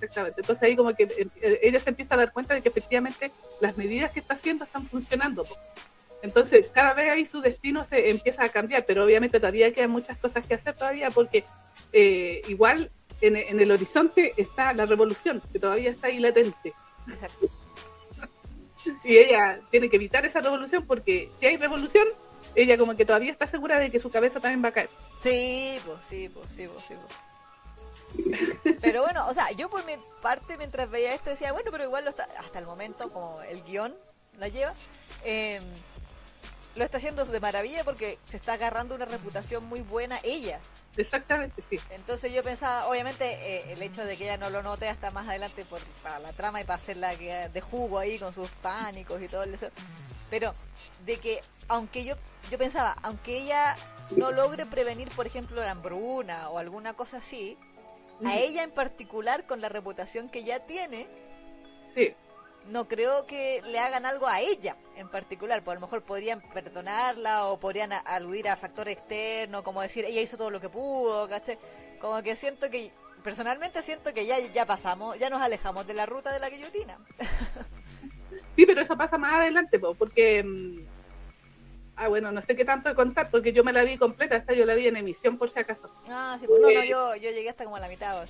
Speaker 2: Exactamente. Entonces ahí como que eh, ella se empieza a dar cuenta de que efectivamente las medidas que está haciendo están funcionando. Entonces cada vez ahí su destino se empieza a cambiar, pero obviamente todavía quedan muchas cosas que hacer todavía porque eh, igual en, el horizonte está la revolución, que todavía está ahí latente. y ella tiene que evitar esa revolución porque si hay revolución, ella como que todavía está segura de que su cabeza también va a caer.
Speaker 1: Sí, pues sí, pues sí, pues sí. Pero bueno, o sea, yo por mi parte mientras veía esto decía, bueno, pero igual lo está, hasta el momento como el guion la lleva, eh, lo está haciendo de maravilla porque se está agarrando una reputación muy buena ella.
Speaker 2: Exactamente, sí.
Speaker 1: Entonces yo pensaba, obviamente, eh, el hecho de que ella no lo note hasta más adelante por, para la trama y para hacerla de jugo ahí con sus pánicos y todo eso. Pero de que, aunque yo, yo pensaba, aunque ella no logre prevenir, por ejemplo, la hambruna o alguna cosa así, a ella en particular, con la reputación que ya tiene,
Speaker 2: sí
Speaker 1: no creo que le hagan algo a ella en particular, pues a lo mejor podrían perdonarla o podrían aludir a factor externo, como decir, ella hizo todo lo que pudo, ¿caché? Como que siento que, personalmente siento que ya, ya pasamos, ya nos alejamos de la ruta de la guillotina.
Speaker 2: sí, pero eso pasa más adelante, porque... Mm, ah, bueno, no sé qué tanto contar, porque yo me la vi completa, esta yo la vi en emisión por si acaso.
Speaker 1: Ah, sí, pues no, no, yo, yo llegué hasta como a la mitad.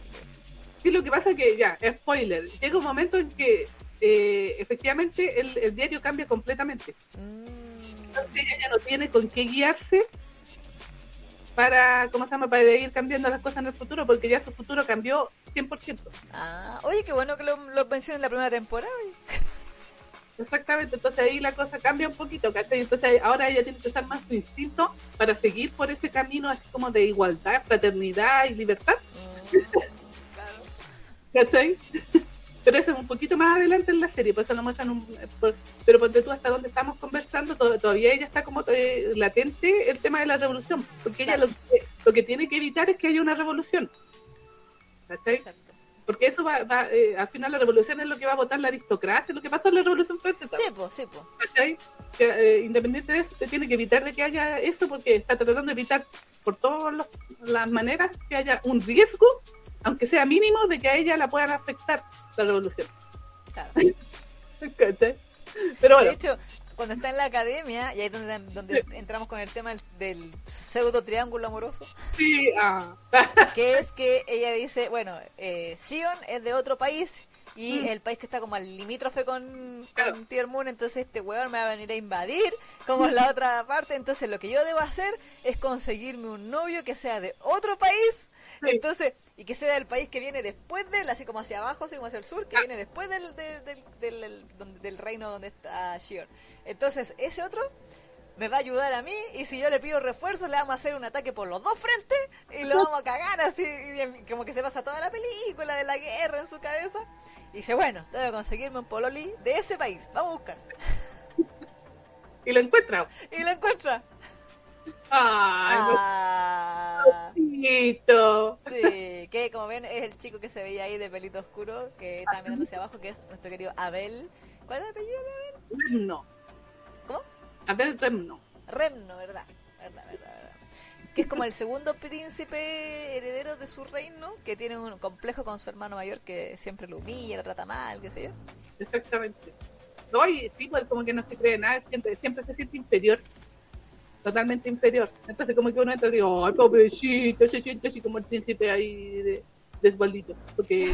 Speaker 2: Sí, lo que pasa es que, ya, spoiler, llega un momento en que eh, efectivamente el, diario cambia completamente. Mm. Entonces ella ya no tiene con qué guiarse para, ¿cómo se llama? Para ir cambiando las cosas en el futuro, porque ya su futuro cambió 100%.
Speaker 1: Ah, oye, qué bueno que lo, lo mencioné en la primera temporada.
Speaker 2: Exactamente, entonces ahí la cosa cambia un poquito, ¿cachai? Entonces ahora ella tiene que usar más su instinto para seguir por ese camino así como de igualdad, fraternidad y libertad. Mm, claro. ¿Cachai? Pero eso es un poquito más adelante en la serie, pues eso lo muestran un, pero ponte tú hasta donde estamos conversando, todavía ella está como eh, latente el tema de la revolución, porque ella lo que, lo que tiene que evitar es que haya una revolución. ¿Cachai? Porque eso va, va eh, al final la revolución es lo que va a votar la aristocracia, lo que pasó en la revolución francesa.
Speaker 1: Sí, pues, sí, pues.
Speaker 2: ¿Cachai? Que, eh, independiente de eso, te tiene que evitar de que haya eso, porque está tratando de evitar por todas las maneras que haya un riesgo aunque sea mínimo, de que a ella la puedan afectar la revolución. Claro. Pero bueno.
Speaker 1: De hecho, cuando está en la academia, y ahí es donde, donde entramos con el tema del, pseudo triángulo amoroso,
Speaker 2: sí, ah.
Speaker 1: que es que ella dice, bueno, eh, Sion es de otro país y mm. el país que está como al limítrofe con, con Moon, entonces este weón me va a venir a invadir, como es la otra parte, entonces lo que yo debo hacer es conseguirme un novio que sea de otro país, entonces y que sea el país que viene después de él, así como hacia abajo, así como hacia el sur, que viene después del, del, del, reino donde está Shion. Entonces, ese otro me va a ayudar a mí y si yo le pido refuerzos le vamos a hacer un ataque por los dos frentes y lo vamos a cagar así, como que se pasa toda la película de la guerra en su cabeza. Y dice, bueno, tengo que conseguirme un pololi de ese país, vamos a buscar.
Speaker 2: Y lo encuentra.
Speaker 1: Y lo encuentra.
Speaker 2: ¡Ay, ah, bonito!
Speaker 1: Sí, que como ven es el chico que se veía ahí de pelito oscuro, que está mirando hacia abajo, que es nuestro querido Abel. ¿Cuál es el apellido de Abel?
Speaker 2: Remno.
Speaker 1: ¿Cómo?
Speaker 2: Abel Remno.
Speaker 1: Remno, ¿verdad? ¿Verdad, verdad, verdad? Que es como el segundo príncipe heredero de su reino, que tiene un complejo con su hermano mayor que siempre lo humilla, lo trata mal, qué sé yo.
Speaker 2: Exactamente. No, y igual como que no se cree nada, siempre, siempre se siente inferior totalmente inferior. Entonces como que uno entra y digo, ay pobrecito, se siente así como el príncipe ahí de, de porque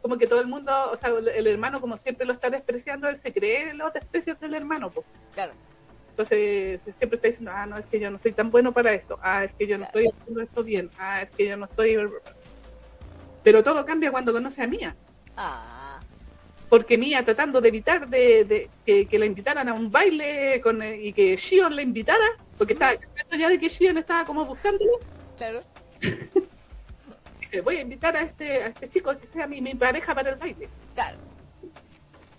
Speaker 2: como que todo el mundo, o sea, el hermano como siempre lo está despreciando, él se cree los desprecios del hermano, pues.
Speaker 1: Claro.
Speaker 2: Entonces siempre está diciendo, ah, no, es que yo no soy tan bueno para esto, ah, es que yo no estoy haciendo esto bien, ah, es que yo no estoy... Pero todo cambia cuando conoce a Mía.
Speaker 1: Ah
Speaker 2: porque Mía tratando de evitar de, que, la invitaran a un baile con, eh, y que Shion la invitara, porque estaba ya de que Shion estaba como buscándolo.
Speaker 1: Claro.
Speaker 2: Dice, voy a invitar a este, a este chico que sea mi, mi pareja para el baile.
Speaker 1: Claro.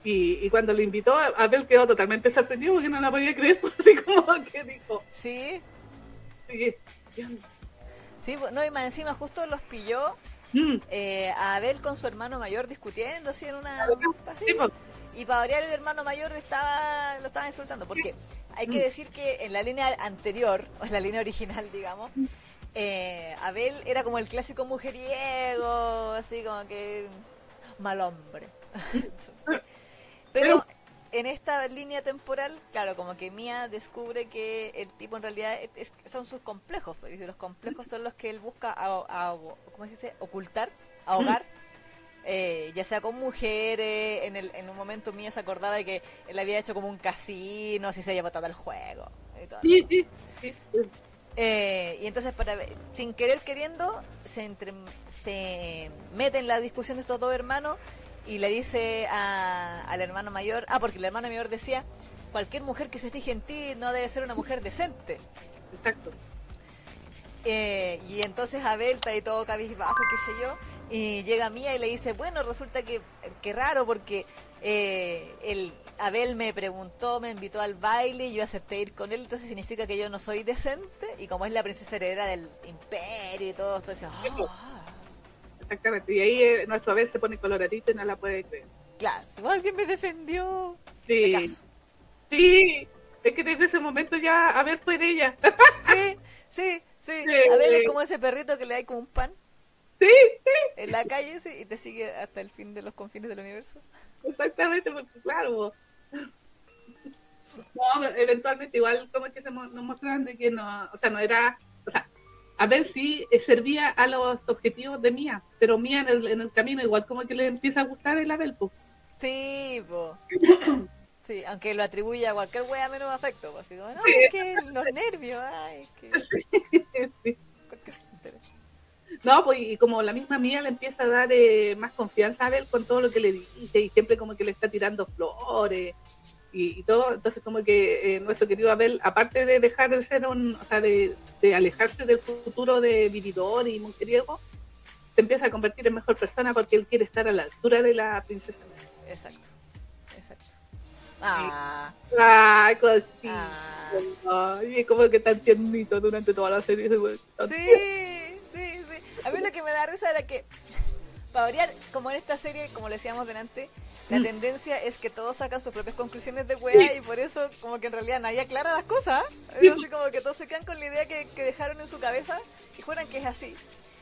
Speaker 2: Y, y, cuando lo invitó, Abel quedó totalmente sorprendido porque no la podía creer, así como que dijo.
Speaker 1: Sí.
Speaker 2: Sí,
Speaker 1: sí no, y más encima justo los pilló Mm. Eh, a Abel con su hermano mayor discutiendo así en una...
Speaker 2: Pues.
Speaker 1: Y para variar el hermano mayor estaba lo estaba insultando, porque hay que mm. decir que en la línea anterior, o en la línea original, digamos, mm. eh, Abel era como el clásico mujeriego, así como que mal hombre. Pero en esta línea temporal, claro, como que Mia descubre que el tipo en realidad son sus complejos, y pues, los complejos son los que él busca a, ¿cómo se dice? ocultar, ahogar, eh, ya sea con mujeres, en, el, en un momento Mia se acordaba de que él había hecho como un casino, si se había botado el juego.
Speaker 2: sí, sí, sí,
Speaker 1: Eh, y entonces, para sin querer queriendo, se, entre, se mete en la discusión de estos dos hermanos y le dice al hermano mayor, ah, porque el hermano mayor decía, cualquier mujer que se fije en ti no debe ser una mujer decente.
Speaker 2: Exacto.
Speaker 1: Eh, y entonces Abel está ahí todo cabizbajo, qué sé yo, y llega Mía y le dice, bueno, resulta que, que raro porque eh, el Abel me preguntó, me invitó al baile y yo acepté ir con él, entonces significa que yo no soy decente y como es la princesa heredera del imperio y todo, entonces...
Speaker 2: Ah". Exactamente, y ahí eh, nuestro Abel se pone coloradito y no la puede creer.
Speaker 1: Claro, alguien me defendió.
Speaker 2: Sí, sí, es que desde ese momento ya Abel fue de ella.
Speaker 1: Sí, sí, sí, Abel es como ese perrito que le da como un pan.
Speaker 2: Sí, sí.
Speaker 1: En la calle sí, y te sigue hasta el fin de los confines del universo.
Speaker 2: Exactamente, porque claro, no, eventualmente igual como que se nos mostraron de que no, o sea, no era, o sea, a ver si servía a los objetivos de Mía, pero Mía en el, en el camino igual como que le empieza a gustar el Abel, pues.
Speaker 1: Sí, po. Sí, aunque lo atribuye a cualquier wea menos afecto, pues, no, es que los nervios, ay, es que... Sí,
Speaker 2: no, pues y como la misma mía le empieza a dar eh, más confianza a Abel con todo lo que le dice y siempre como que le está tirando flores y, todo, entonces como que eh, nuestro querido Abel, aparte de dejar de ser un, o sea, de, alejarse del futuro de vividor y mujeriego, se empieza a convertir en mejor persona porque él quiere estar a la altura de la princesa.
Speaker 1: Exacto, exacto. Ah,
Speaker 2: ah cosita. Ah. Ay, como que tan tiernito durante toda la serie.
Speaker 1: Sí. A mí lo que me da risa era que, para variar, como en esta serie, como le decíamos delante, la mm. tendencia es que todos sacan sus propias conclusiones de wea y por eso como que en realidad nadie aclara las cosas. Es así como que todos se quedan con la idea que, dejaron en su cabeza y juran que es así.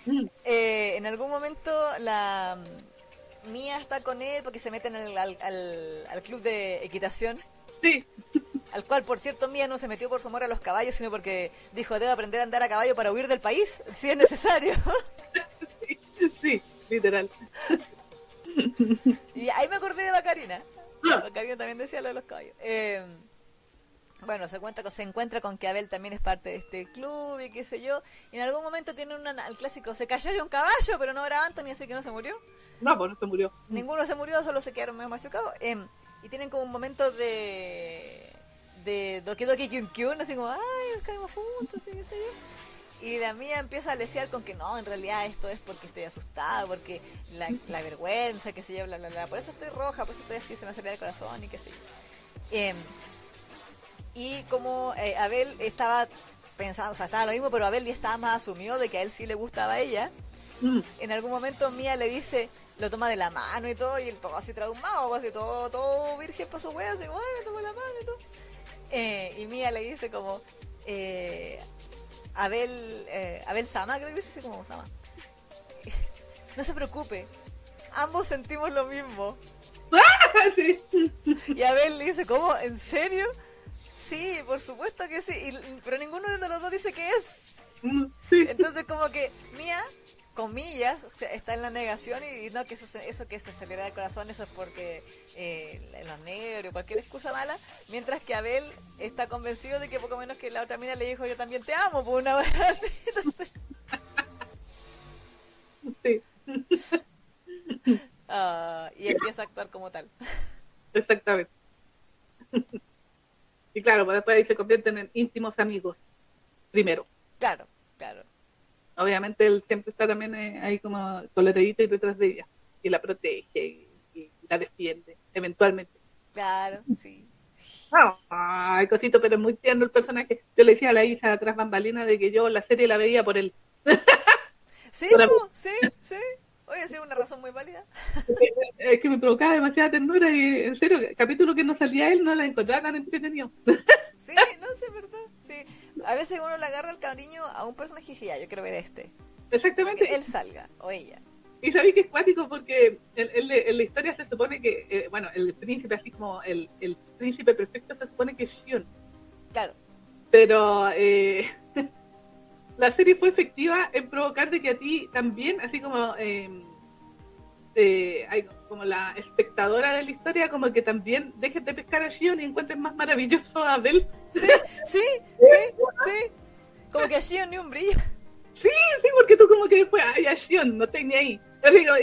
Speaker 1: Mm. Eh, en algún momento la mm, Mía está con él porque se meten al, al, al club de equitación.
Speaker 2: Sí
Speaker 1: al cual, por cierto, Mía no se metió por su amor a los caballos, sino porque dijo, debe aprender a andar a caballo para huir del país, si es necesario.
Speaker 2: sí, literal.
Speaker 1: y ahí me acordé de Bacarina. Ah. Bacarina también decía lo de los caballos. Eh, bueno, se, cuenta, se encuentra con que Abel también es parte de este club y qué sé yo. Y en algún momento tiene un el clásico, se cayó de un caballo, pero no era Anthony, así que no se murió.
Speaker 2: No, pues no se murió.
Speaker 1: Ninguno se murió, solo se quedaron medio machucados. Eh, y tienen como un momento de de Doki Doki Kyun Kyun, así como, ay, nos caemos juntos, y qué sé yo. Y la mía empieza a lesear con que no, en realidad esto es porque estoy asustada, porque la, la vergüenza, que se yo, bla, bla, bla. Por eso estoy roja, por eso estoy así, se me acelera el corazón y qué sé yo. Em, y como eh, Abel estaba pensando, o sea, estaba lo mismo, pero Abel ya estaba más asumido de que a él sí le gustaba a ella. Mm. En algún momento Mía le dice, lo toma de la mano y todo, y él todo así traumado, así todo, todo virgen para su wea, así, ay, me tomó la mano y todo. Eh, y Mía le dice como eh, Abel eh, Abel Sama, creo que dice como Sama. No se preocupe, ambos sentimos lo mismo. y Abel le dice, ¿cómo? ¿En serio? Sí, por supuesto que sí, pero ninguno de los dos dice que es. Entonces como que Mía comillas, está en la negación y, no que eso, eso que se acelera el corazón, eso es porque eh, los negros, cualquier excusa mala, mientras que Abel está convencido de que poco menos que la otra mina le dijo yo también te amo, por una vez así, entonces... Sí. Ah, y empieza a actuar como tal.
Speaker 2: Exactamente. Y claro, pues después ahí se convierten en íntimos amigos, primero.
Speaker 1: Claro
Speaker 2: obviamente él siempre está también eh, ahí como toleradito y detrás de ella y la protege y, la defiende eventualmente
Speaker 1: claro sí
Speaker 2: ay cosito pero es muy tierno el personaje yo le decía a la Isa atrás bambalina de que yo la serie la veía por él
Speaker 1: sí sí sí Oye, sido una razón muy válida.
Speaker 2: Es que me provocaba demasiada ternura y, en serio, capítulo que no salía él no la encontraba tan entretenido.
Speaker 1: Sí, no sé, ¿verdad? Sí. A veces uno le agarra el cariño a un personaje y dice, ya, yo quiero ver este.
Speaker 2: Exactamente.
Speaker 1: él salga, o ella.
Speaker 2: Y sabéis que es cuático porque en, la historia se supone que, eh, bueno, el príncipe, así como el, el, príncipe perfecto, se supone que es Shion.
Speaker 1: Claro.
Speaker 2: Pero eh, la serie fue efectiva en provocar de que a ti también, así como em, eh, como la espectadora de la historia, como que también dejes de pescar a Shion y encuentres más maravilloso a Abel.
Speaker 1: Sí, sí, sí, sí. Como que a Shion ni un brillo.
Speaker 2: Sí, sí, porque tú como que después, ay, a Shion, no tenía ahí.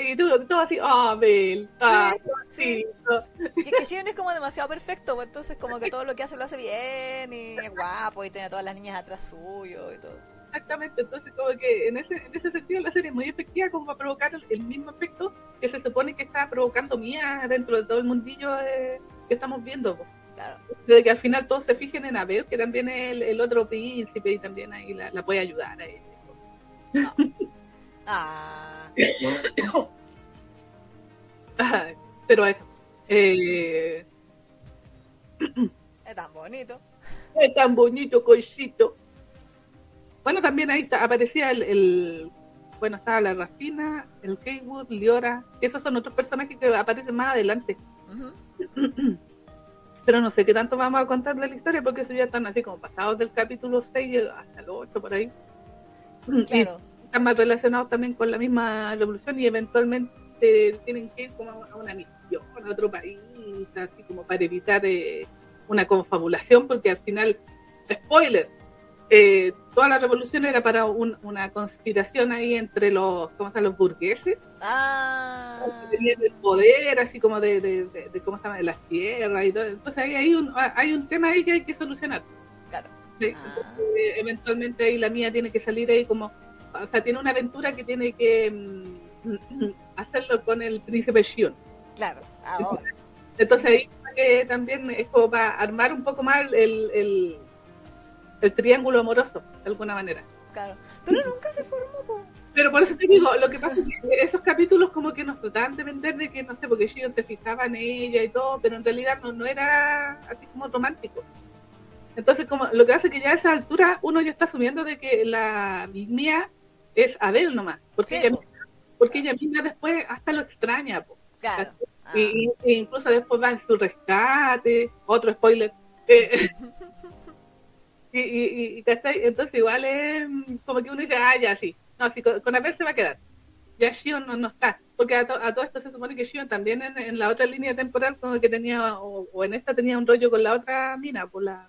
Speaker 2: Y tú, tú así, ah, Bel, ah, sí,
Speaker 1: sí. que Shion es como demasiado perfecto, pues entonces como que todo lo que hace lo hace bien y es guapo y tiene a todas las niñas atrás suyo y todo.
Speaker 2: Exactamente, entonces como que en ese, en ese sentido la serie es muy efectiva como para provocar el, mismo efecto que se supone que está provocando Mía dentro de todo el mundillo que estamos viendo. Claro. Desde que al final todos se fijen en Abel, que también es el, otro príncipe y también ahí la, puede ayudar a ah. Pero eso. Eh...
Speaker 1: Es tan bonito.
Speaker 2: Es tan bonito, cochito. Bueno, también ahí está, aparecía el, bueno, estaba la Rafina, el Keywood, Liora, esos son otros personajes que aparecen más adelante. Pero no sé qué tanto vamos a contar de la historia porque eso ya están así como pasados del capítulo 6 hasta el 8 por ahí. Claro. están más relacionados también con la misma revolución y eventualmente tienen que ir como a una misión a otro país, así como para evitar eh, una confabulación porque al final, spoiler, eh, toda la revolución era para una conspiración ahí entre los, ¿cómo se llama? Los burgueses. Ah. Que tenían el poder, así como de, de, ¿cómo se llama? De las tierras y todo. Entonces ahí hay un, hay un tema ahí que hay que solucionar. Claro. Ah. Eh, eventualmente ahí la mía tiene que salir ahí como, o sea, tiene una aventura que tiene que mm, hacerlo con el príncipe Shion.
Speaker 1: Claro,
Speaker 2: Entonces ahí también es como para armar un poco más el el triángulo amoroso, de alguna manera.
Speaker 1: Claro, pero nunca se formó.
Speaker 2: Pero por eso te digo, lo que pasa es que esos capítulos como que nos trataban de vender de que, no sé, porque Shion se fijaba en ella y todo, pero en realidad no, no era así como romántico. Entonces, como lo que hace que ya a esa altura uno ya está asumiendo de que la mía es Adele nomás, porque, ella, porque ella misma después hasta lo extraña. Claro. Y, ah. incluso después va en su rescate, otro spoiler. Eh, Y, y, y, Entonces igual es como que uno dice, ah, ya sí, no, sí, con, con se va a quedar. Ya Shion no, no está, porque a, todo esto se supone que Shion también en, la otra línea temporal como que tenía, o, en esta tenía un rollo con la otra mina, por la,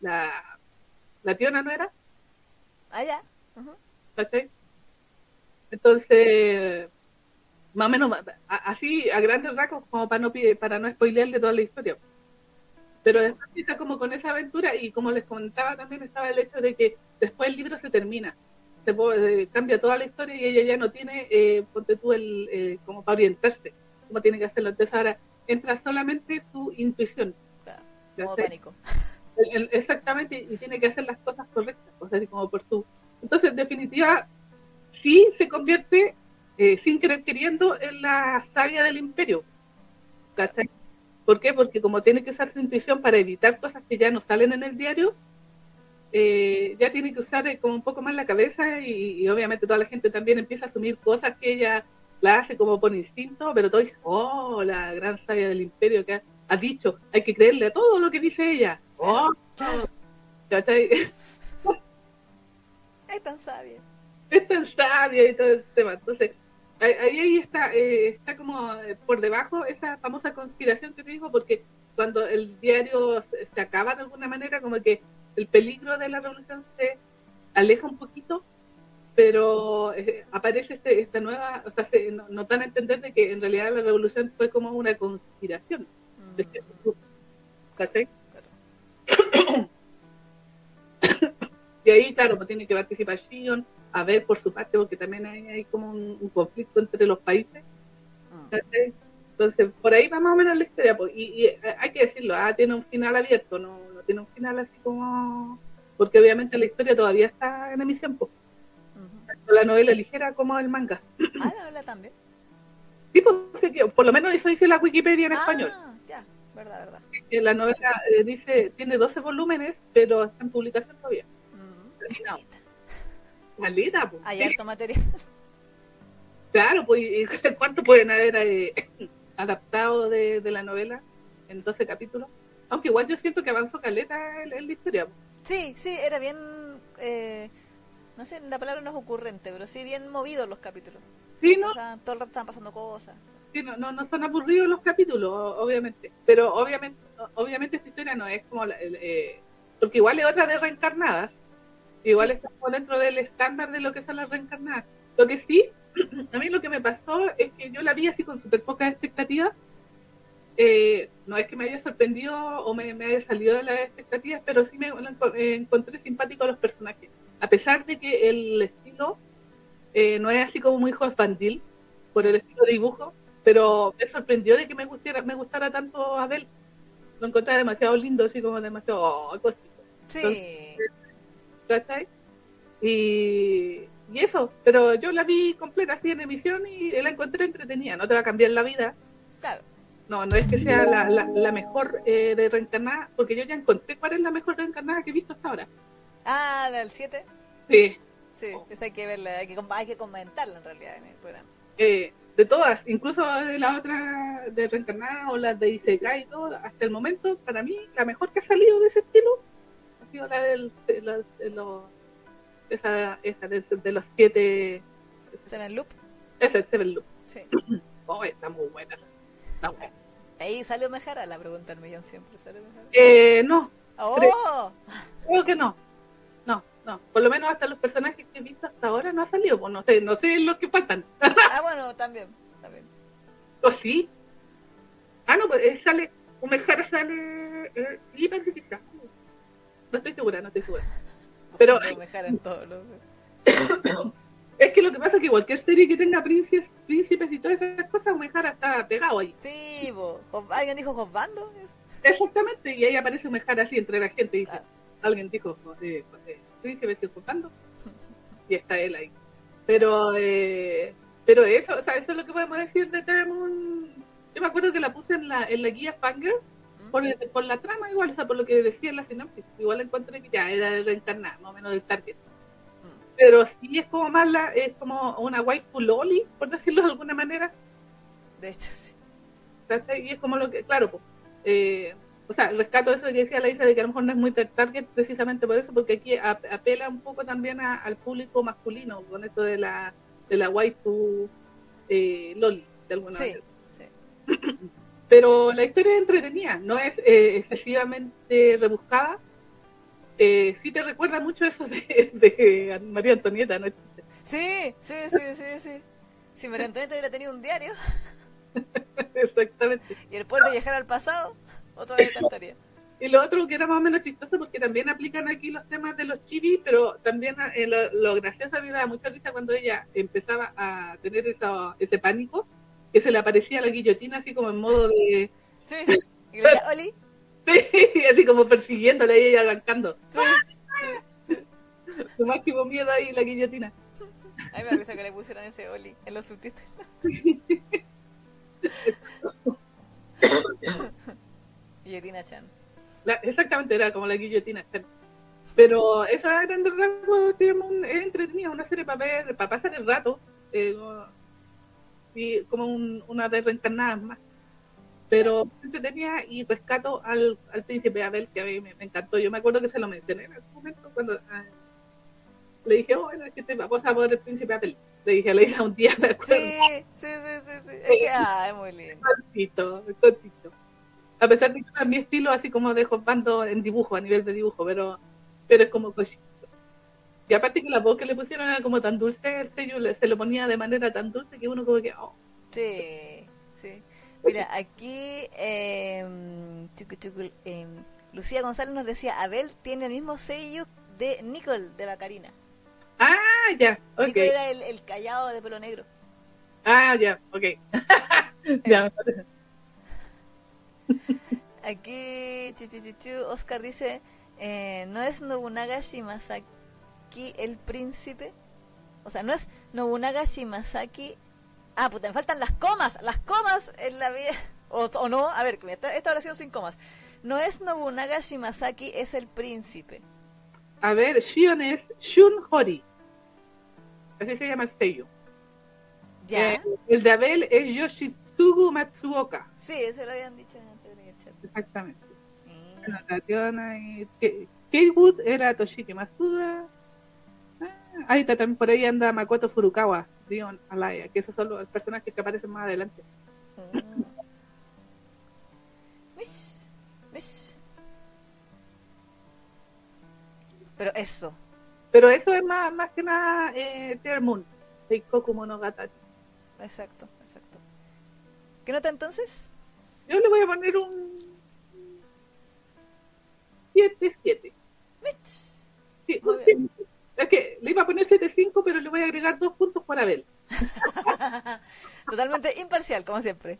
Speaker 2: la, la tiona, ¿no era?
Speaker 1: Ah, ya.
Speaker 2: Entonces, más o menos, así a grandes rasgos, como para no, para no spoilearle toda la historia. Pero después empieza como con esa aventura y como les comentaba también estaba el hecho de que después el libro se termina, se eh, cambia toda la historia y ella ya no tiene, eh, ponte tú, el, eh, como para orientarse, como tiene que hacerlo. Entonces ahora entra solamente su intuición.
Speaker 1: Como pánico.
Speaker 2: exactamente, y tiene que hacer las cosas correctas, o sea, así como por su... Entonces, en definitiva, sí se convierte, eh, sin querer queriendo, en la sabia del imperio. ¿Cachai? ¿Por qué? Porque como tiene que usar su intuición para evitar cosas que ya no salen en el diario, eh, ya tiene que usar eh, como un poco más la cabeza y, obviamente toda la gente también empieza a asumir cosas que ella la hace como por instinto, pero todo dice, oh, la gran sabia del imperio que ha, dicho, hay que creerle a todo lo que dice ella. Oh,
Speaker 1: Es tan sabia.
Speaker 2: Es tan sabia y todo el tema. Entonces, ahí, ahí está, eh, está como eh, por debajo esa famosa conspiración que te digo, porque cuando el diario se, acaba de alguna manera, como que el peligro de la revolución se aleja un poquito, pero eh, aparece este, esta nueva, o sea, se, no, no, dan a entender de que en realidad la revolución fue como una conspiración. Mm. ¿Cachai? y ahí, claro, pues tiene que participar Shion, a ver por su parte, porque también hay, hay como un, conflicto entre los países. Ah. Entonces, por ahí va más o menos la historia. Pues, y, eh, hay que decirlo, ah, tiene un final abierto, no, no tiene un final así como... Porque obviamente la historia todavía está en emisión. Pues. La novela ligera como el manga.
Speaker 1: Ah, la novela también.
Speaker 2: Sí, pues, por lo menos eso dice la Wikipedia en ah, español.
Speaker 1: Ya, verdad, verdad.
Speaker 2: La novela eh, dice, tiene 12 volúmenes, pero está en publicación todavía. Terminado. Maldita, pues.
Speaker 1: Hay harto material.
Speaker 2: Claro, pues, ¿cuánto pueden haber eh, adaptado de, la novela en 12 capítulos? Aunque igual yo siento que avanzó caleta en, la historia.
Speaker 1: Sí, sí, era bien, eh, no sé, la palabra no es ocurrente, pero sí bien movidos los capítulos.
Speaker 2: Sí, ¿no?
Speaker 1: todo el rato estaban pasando cosas.
Speaker 2: Sí, no, no, son aburridos los capítulos, obviamente. Pero obviamente obviamente esta historia no es como... La, eh, porque igual es otra de reencarnadas Igual está como dentro del estándar de lo que son las reencarnadas. Lo que sí, a mí lo que me pasó es que yo la vi así con súper pocas expectativas. Eh, no es que me haya sorprendido o me, haya salido de las expectativas, pero sí me eh, encontré simpático a los personajes. A pesar de que el estilo eh, no es así como muy infantil, por el estilo de dibujo, pero me sorprendió de que me gustara, me gustara tanto Abel. Lo encontré demasiado lindo, así como demasiado oh, cosito.
Speaker 1: Sí.
Speaker 2: ¿Cachai? Y, y, eso, pero yo la vi completa así en emisión y la encontré entretenida. No te va a cambiar la vida.
Speaker 1: Claro.
Speaker 2: No, no es que sea la, la, mejor eh, de reencarnada, porque yo ya encontré cuál es la mejor reencarnada que he visto hasta ahora.
Speaker 1: Ah, la del 7.
Speaker 2: Sí.
Speaker 1: Sí, esa hay que verla, hay que, hay que comentarla en realidad en el programa.
Speaker 2: Eh, de todas, incluso de la otra de Reencarnada o las de Isekai y todo, hasta el momento, para mí, la mejor que ha salido de ese estilo ha sido la del, de, esa, esa de, los siete
Speaker 1: Seven Loop.
Speaker 2: Es el Seven Loop.
Speaker 1: Sí.
Speaker 2: Oh, está muy buena. Está buena.
Speaker 1: Ahí salió Mejara, la pregunta del millón siempre. ¿Salió Mejara?
Speaker 2: Eh, no.
Speaker 1: ¡Oh!
Speaker 2: Creo que no. No, por lo menos hasta los personajes que he visto hasta ahora no ha salido, pues no sé, no sé los que faltan.
Speaker 1: ah, bueno, también, también.
Speaker 2: ¿O sí? Ah, no, pues eh, sale, Umejara sale eh, y. No estoy segura, no estoy segura. Pero...
Speaker 1: en todo, ¿no?
Speaker 2: es que lo que pasa es que cualquier serie que tenga príncipes, príncipes y todas esas cosas, Umejara está pegado ahí.
Speaker 1: Sí, bo. ¿alguien dijo Josbando?
Speaker 2: Exactamente, y ahí aparece Umejara así entre la gente y dice, ah. alguien dijo, eh, eh, príncipe circunstando y está él ahí. Pero, eh, pero eso, o sea, eso es lo que podemos decir de Termun. Yo me acuerdo que la puse en la, en la guía Fanger por, por, la trama igual, o sea, por lo que decía la sinopsis. Igual encontré que ya era de reencarnar, más o menos del target. Pero sí es como más la, es como una waifu loli, por decirlo de alguna manera.
Speaker 1: De hecho, sí.
Speaker 2: Y es como lo que, claro, pues, eh, o sea, rescato eso que decía la Isa de que a lo mejor no es muy target precisamente por eso, porque aquí apela un poco también al público masculino con esto de la, de la waifu eh, loli, de alguna manera. Sí. Pero la historia es entretenida, no es eh, excesivamente rebuscada. Eh, sí te recuerda mucho eso de, María Antonieta, ¿no?
Speaker 1: Sí, sí, sí, sí, sí. Si María Antonieta hubiera tenido un diario.
Speaker 2: Exactamente.
Speaker 1: Y el poder de viajar al pasado. Otra vez cantaría.
Speaker 2: Y lo otro que era más o menos chistoso porque también aplican aquí los temas de los chivis, pero también eh, lo, gracioso a mí me da mucha risa cuando ella empezaba a tener esa, ese pánico, que se le aparecía la guillotina así como en modo de...
Speaker 1: Sí, y decía, Oli.
Speaker 2: Sí, así como persiguiéndola y ella arrancando. Su máximo miedo ahí, la guillotina.
Speaker 1: A mí me gusta que le pusieran ese Oli en los subtítulos. Guillotina Chan.
Speaker 2: exactamente, era como la guillotina Chan. Pero esa era en es entretenida, una serie para ver, para pasar el rato. Eh, y como una de reencarnadas más. Pero entretenía y rescato al, al príncipe Abel, que a mí me, encantó. Yo me acuerdo que se lo mencioné en algún momento cuando ah, le dije, oh, bueno, es que te vamos a ver el príncipe Abel. Le dije a Leisa un día, me acuerdo.
Speaker 1: Sí, sí, sí, sí. sí. Es que, ah, es muy lindo.
Speaker 2: Cortito, cortito a pesar de que es mi estilo así como de bando en dibujo, a nivel de dibujo, pero, pero es como cosito. Y aparte que la voz que le pusieron era como tan dulce, el sello se lo ponía de manera tan dulce que uno como que... Oh.
Speaker 1: Sí, sí. Mira, aquí eh, Lucía González nos decía, Abel tiene el mismo sello de Nicole, de Bacarina.
Speaker 2: Ah, ya, ok.
Speaker 1: Nicole era el, el callado de pelo negro.
Speaker 2: Ah, ya, ok. ya,
Speaker 1: Aquí Oscar dice, eh, ¿no es Nobunaga Shimasaki el príncipe? O sea, no es Nobunaga Shimasaki... Ah, puta, me faltan las comas, las comas en la vida... O, no, a ver, esta, esta oración sin comas. No es Nobunaga Shimasaki, es el príncipe.
Speaker 2: A ver, Shion es Shun Hori. Así se llama el
Speaker 1: ¿Ya?
Speaker 2: Eh, el de Abel es Yoshitsugu Matsuoka.
Speaker 1: Sí, eso lo habían dicho
Speaker 2: Exactamente. La Tatiana y Kate Wood era Toshiki Masuda. Ah, ahí está, también por ahí anda Makoto Furukawa, Dion Alaya, que esos son los personajes que aparecen más adelante.
Speaker 1: Mm. Pero eso,
Speaker 2: Pero eso es más, más que nada eh, Tear Moon, Seikoku Monogatari.
Speaker 1: Exacto, exacto. ¿Qué nota entonces?
Speaker 2: Yo le voy a poner un 7-7. Sí, un 7. Es que le iba a poner 7-5, pero le voy a agregar dos puntos por Abel.
Speaker 1: Totalmente imparcial, como siempre.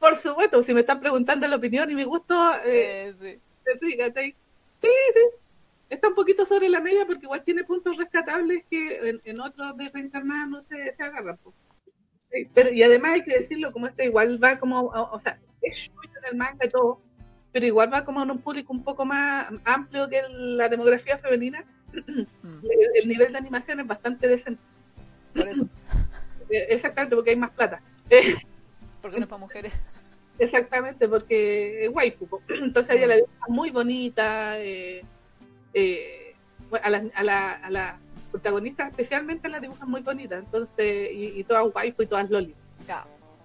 Speaker 2: Por supuesto, si me están preguntando la opinión y mi gusto, eh, eh, sí. Sí, sí, Está un poquito sobre la media porque igual tiene puntos rescatables que en, otros de reencarnada no se, se agarran. Pero, y además hay que decirlo, como este igual va como, o, sea, es en el manga y todo, pero igual va como en un público un poco más amplio que la demografía femenina. Mm. El, nivel de animación es bastante decente.
Speaker 1: Por eso.
Speaker 2: Eh, exactamente, porque hay más plata.
Speaker 1: Porque no es para mujeres.
Speaker 2: Exactamente, porque es waifu. Entonces ella la dibuja muy bonita. Eh, eh, a, la, a, la, a la protagonista especialmente la dibujan muy bonita. Entonces, y, y todas waifu y todas loli.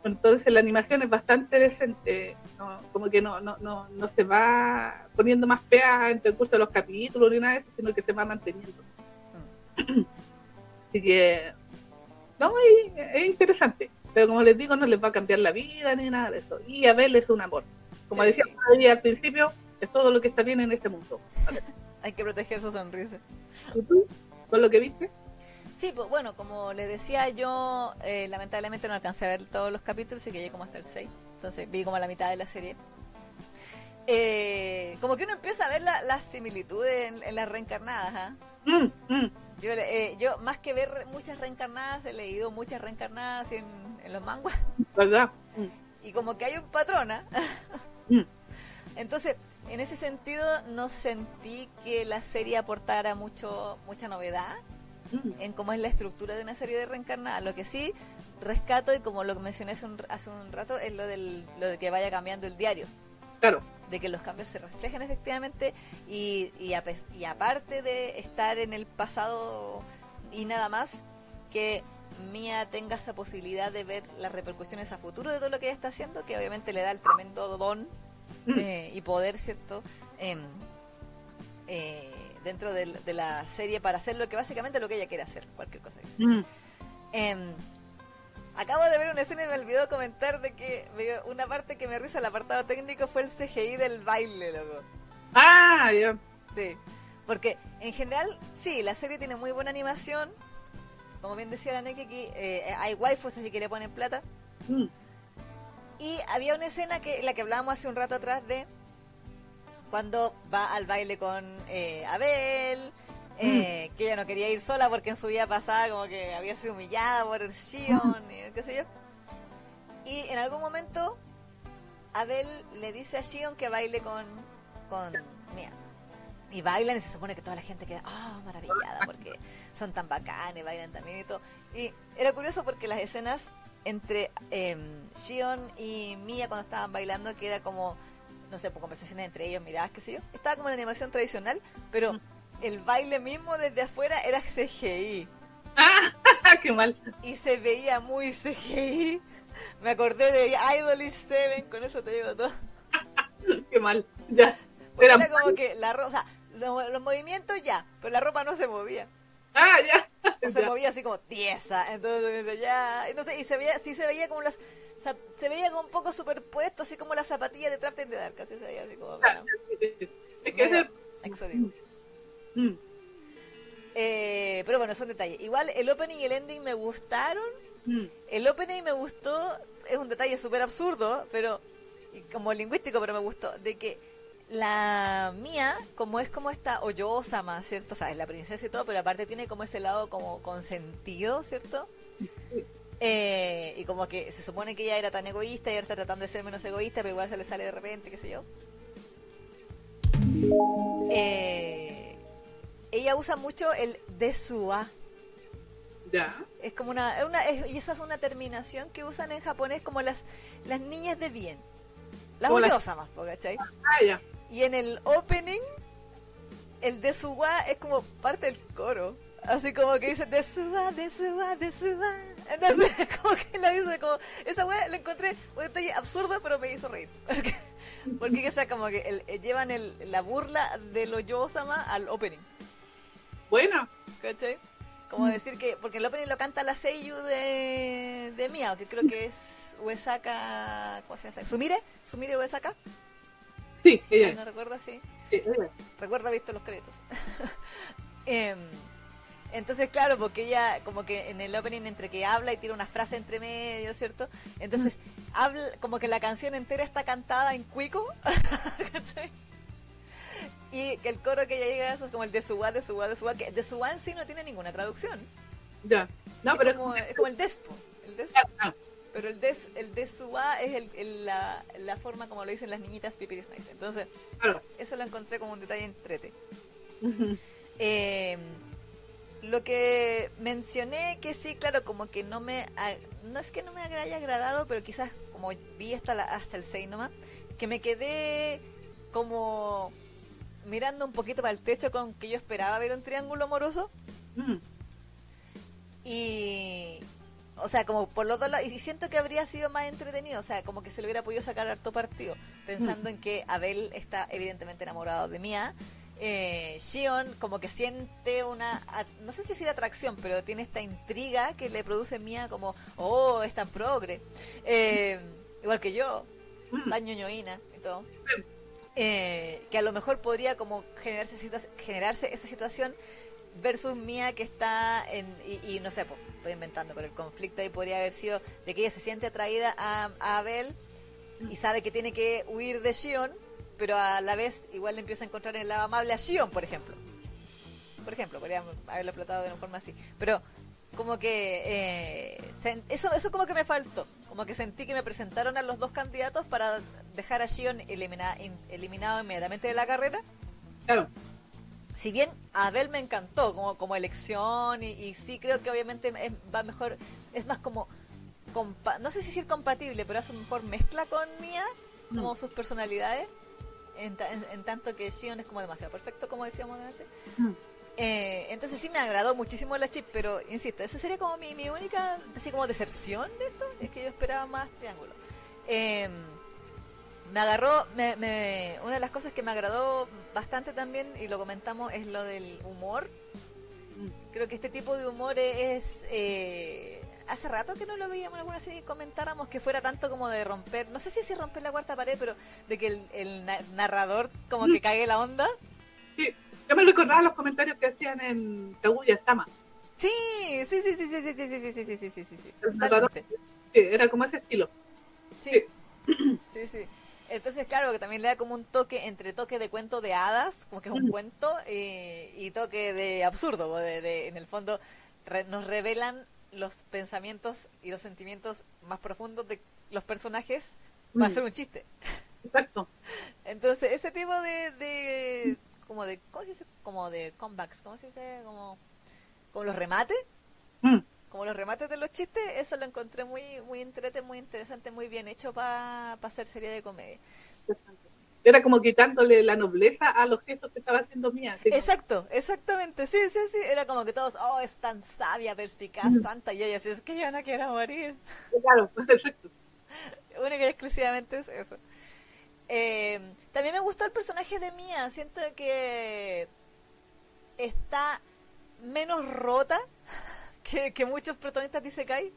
Speaker 2: Entonces la animación es bastante decente, como que no, no, no, no se va poniendo más fea entre el curso de los capítulos ni nada de eso, sino que se va manteniendo. Así que, no, es, interesante, pero como les digo, no les va a cambiar la vida ni nada de eso. Y Abel es un amor. Como decía al principio, es todo lo que está bien en este mundo.
Speaker 1: Hay que proteger su sonrisa.
Speaker 2: ¿Y tú? ¿Con lo que viste?
Speaker 1: Sí, pues bueno, como les decía, yo eh, lamentablemente no alcancé a ver todos los capítulos y que llegué como hasta el 6. Entonces vi como la mitad de la serie. Eh, como que uno empieza a ver las similitudes en, las reencarnadas. ¿ah? Mm, mm. Yo, eh, yo, más que ver muchas reencarnadas, he leído muchas reencarnadas en, los manguas.
Speaker 2: ¿Verdad?
Speaker 1: Y como que hay un patrón. ¿ah? Entonces, en ese sentido, no sentí que la serie aportara mucho mucha novedad en cómo es la estructura de una serie de reencarnadas. Lo que sí rescato, y como lo mencioné hace un, hace un rato, es lo, del, lo de que vaya cambiando el diario.
Speaker 2: Claro.
Speaker 1: De que los cambios se reflejen efectivamente y, y, y aparte de estar en el pasado y nada más, que Mía tenga esa posibilidad de ver las repercusiones a futuro de todo lo que ella está haciendo, que obviamente le da el tremendo don eh, y poder, ¿cierto? Em, eh, dentro de, la serie para hacer lo que básicamente lo que ella quiere hacer, cualquier cosa. Mm. Em, acabo de ver una escena y me olvidó comentar de que una parte que me risa el apartado técnico fue el CGI del baile, loco.
Speaker 2: Ah, ya.
Speaker 1: Sí, porque en general, sí, la serie tiene muy buena animación. Como bien decía la Neki, aquí eh, hay waifus así que le ponen plata. Mm. Y había una escena que la que hablábamos hace un rato atrás de cuando va al baile con eh, Abel, eh, mm. que ella no quería ir sola porque en su vida pasada como que había sido humillada por Shion y qué sé yo. Y en algún momento Abel le dice a Shion que baile con, con Mia. Y bailan y se supone que toda la gente queda, ah, maravillada, porque son tan bacanes, bailan también y todo. Y era curioso porque las escenas entre eh, Shion y Mia cuando estaban bailando, que era como no sé, por conversaciones entre ellos, miradas, qué sé yo. Estaba como la animación tradicional, pero el baile mismo desde afuera era CGI.
Speaker 2: ¡Ah! ¡Qué mal!
Speaker 1: Y se veía muy CGI. Me acordé de Idolish 7, con eso te digo todo.
Speaker 2: ¡Qué mal! Ya.
Speaker 1: Era, como que la ropa, o sea, los, movimientos ya, pero la ropa no se movía.
Speaker 2: Ah, ya.
Speaker 1: se movía así como tiesa. Entonces, ya. No sé, y se veía, sí se veía como las se veía como un poco superpuesto, así como la zapatilla de Trapten de Dark, así se veía así como... es que es exótico. Mm. Eh, pero bueno, son detalles. Igual el opening y el ending me gustaron. Mm. El opening me gustó, es un detalle súper absurdo, pero como lingüístico, pero me gustó, de que la mía, como es como esta hoyosa más, ¿cierto? O sea, es la princesa y todo, pero aparte tiene como ese lado como consentido, ¿cierto? Eh, y como que se supone que ella era tan egoísta y ahora está tratando de ser menos egoísta, pero igual se le sale de repente, qué sé yo. Eh, ella usa mucho el desua.
Speaker 2: Ya.
Speaker 1: Es como una, y esa es una terminación que usan en japonés como las, las niñas de bien. Las odiosas más, ¿cachai?
Speaker 2: Ah,
Speaker 1: y en el opening, el desuwa es como parte del coro. Así como que dice, desuwa, desuwa, desuwa. Entonces, como que la dice como, esa weá la encontré un detalle absurdo, pero me hizo reír. Porque, porque que sea como que el, eh, llevan el, la burla de lo yo al opening.
Speaker 2: Bueno,
Speaker 1: ¿Cachai? Como decir que, porque el opening lo canta la Seiyu de, de Mia, que creo que es Uesaka, ¿cómo se llama? ¿Sumire? ¿Sumire Uesaka?
Speaker 2: Sí, ella.
Speaker 1: ¿No recuerdo así?
Speaker 2: Sí, ella.
Speaker 1: Recuerdo visto los créditos. Em, entonces, claro, porque ella como que en el opening entre que habla y tira una frase entre medio, ¿cierto? Entonces, habla como que la canción entera está cantada en cuico, ¿cachai? Y que el coro que ella llega a eso es como el de Suwa, de Suwa, de Suwa, que de Suwa en sí no tiene ninguna traducción.
Speaker 2: Ya. No,
Speaker 1: es,
Speaker 2: pero
Speaker 1: como, es como el despo. El despo.
Speaker 2: Ah,
Speaker 1: Pero el des, el de Suwa es el, el- la, la forma como lo dicen las niñitas Pipiris Nice. Entonces, eso lo encontré como un detalle entrete.
Speaker 2: Ujú.
Speaker 1: Eh, lo que mencioné que sí, claro, como que no me... No es que no me haya agradado, pero quizás como vi hasta, la, hasta el 6 nomás, que me quedé como mirando un poquito para el techo con que yo esperaba ver un triángulo amoroso.
Speaker 2: Mm.
Speaker 1: Y... O sea, como por los dos lados, y siento que habría sido más entretenido, o sea, como que se le hubiera podido sacar harto partido, pensando en que Abel está evidentemente enamorado de Mia, eh, Shion como que siente una, no sé si decir atracción, pero tiene esta intriga que le produce Mia como, oh, es tan progre, Eh, igual que yo,
Speaker 2: Mm.
Speaker 1: tan ñoñoína y todo. Eh, que a lo mejor podría como generarse, situa- generarse esa situación versus Mía que está en, y, y no sé, pues, estoy inventando, pero el conflicto ahí podría haber sido de que ella se siente atraída a, a Abel y sabe que tiene que huir de Shion, pero a la vez igual le empieza a encontrar en el lado amable a Shion, por ejemplo. Por ejemplo, podríamos haberlo explotado de una forma así. Pero como que eh, sen- eso, eso como que me faltó. Como que sentí que me presentaron a los dos candidatos para dejar a Shion elimina- in- eliminado inmediatamente de la carrera
Speaker 2: Claro.
Speaker 1: si bien Abel me encantó como, como elección y, y sí creo que obviamente es, va mejor, es más como, compa- no sé si decir compatible, pero hace una mejor mezcla con Mia, como sus personalidades, en, ta- en- en tanto que Shion es como demasiado perfecto, como decíamos antes.
Speaker 2: Mm.
Speaker 1: Eh, entonces sí me agradó muchísimo la chip, pero insisto, esa sería como mi, mi única, así como decepción de esto, es que yo esperaba más triángulo. Eh, me agarró, me, me- una de las cosas que me agradó bastante también, y lo comentamos, es lo del humor. Creo que este tipo de humor es... eh, hace rato que no lo veíamos en alguna serie y comentáramos que fuera tanto como de romper, no sé si es romper la cuarta pared, pero de que el, el na- narrador como que cague la onda.
Speaker 2: Sí. Yo me recordaba los comentarios que hacían en Kaguya Sama.
Speaker 1: Sí, sí, sí, sí, sí, sí, sí, sí, sí, sí, sí, sí, sí, sí,
Speaker 2: El narrador. Sí, era como ese estilo.
Speaker 1: Sí, sí, sí. Entonces, claro, que también le da como un toque entre toque de cuento de hadas, como que es un
Speaker 2: Mm.
Speaker 1: cuento, eh, y toque de absurdo, de, de- en el fondo re- nos revelan los pensamientos y los sentimientos más profundos de los personajes, va a
Speaker 2: Mm.
Speaker 1: ser un chiste.
Speaker 2: Exacto.
Speaker 1: Entonces, ese tipo de, de como de, ¿cómo se dice? Como de comebacks, ¿cómo se dice? Como, como los remates
Speaker 2: Mm.
Speaker 1: como los remates de los chistes, eso lo encontré muy muy entrete, muy interesante, muy bien hecho para hacer serie de comedia.
Speaker 2: Era como quitándole la nobleza a los gestos que estaba haciendo Mía. Sí.
Speaker 1: Exacto, exactamente, sí, sí, sí, era como que todos, oh, es tan sabia, perspicaz,
Speaker 2: Mm.
Speaker 1: santa, y ella así, es que yo no quiero morir.
Speaker 2: Claro, exacto.
Speaker 1: Única y exclusivamente es eso. Eh, también me gustó el personaje de Mia, siento que está menos rota que, que muchos protagonistas de Isekai.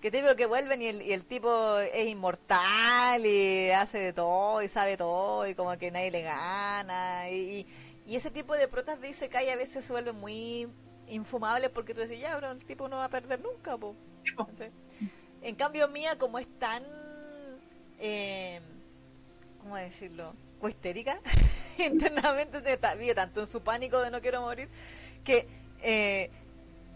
Speaker 1: Que te digo que vuelven y el, y el tipo es inmortal y hace de todo y sabe todo y como que nadie le gana. Y, ese tipo de protas de Isekai a veces se vuelven muy infumables porque tú decís, ya, pero el tipo no va a perder nunca, po. En cambio, Mía, como es tan. Eh, ¿Cómo decirlo? O histérica, internamente vive tanto en su pánico de no quiero morir, que. eh,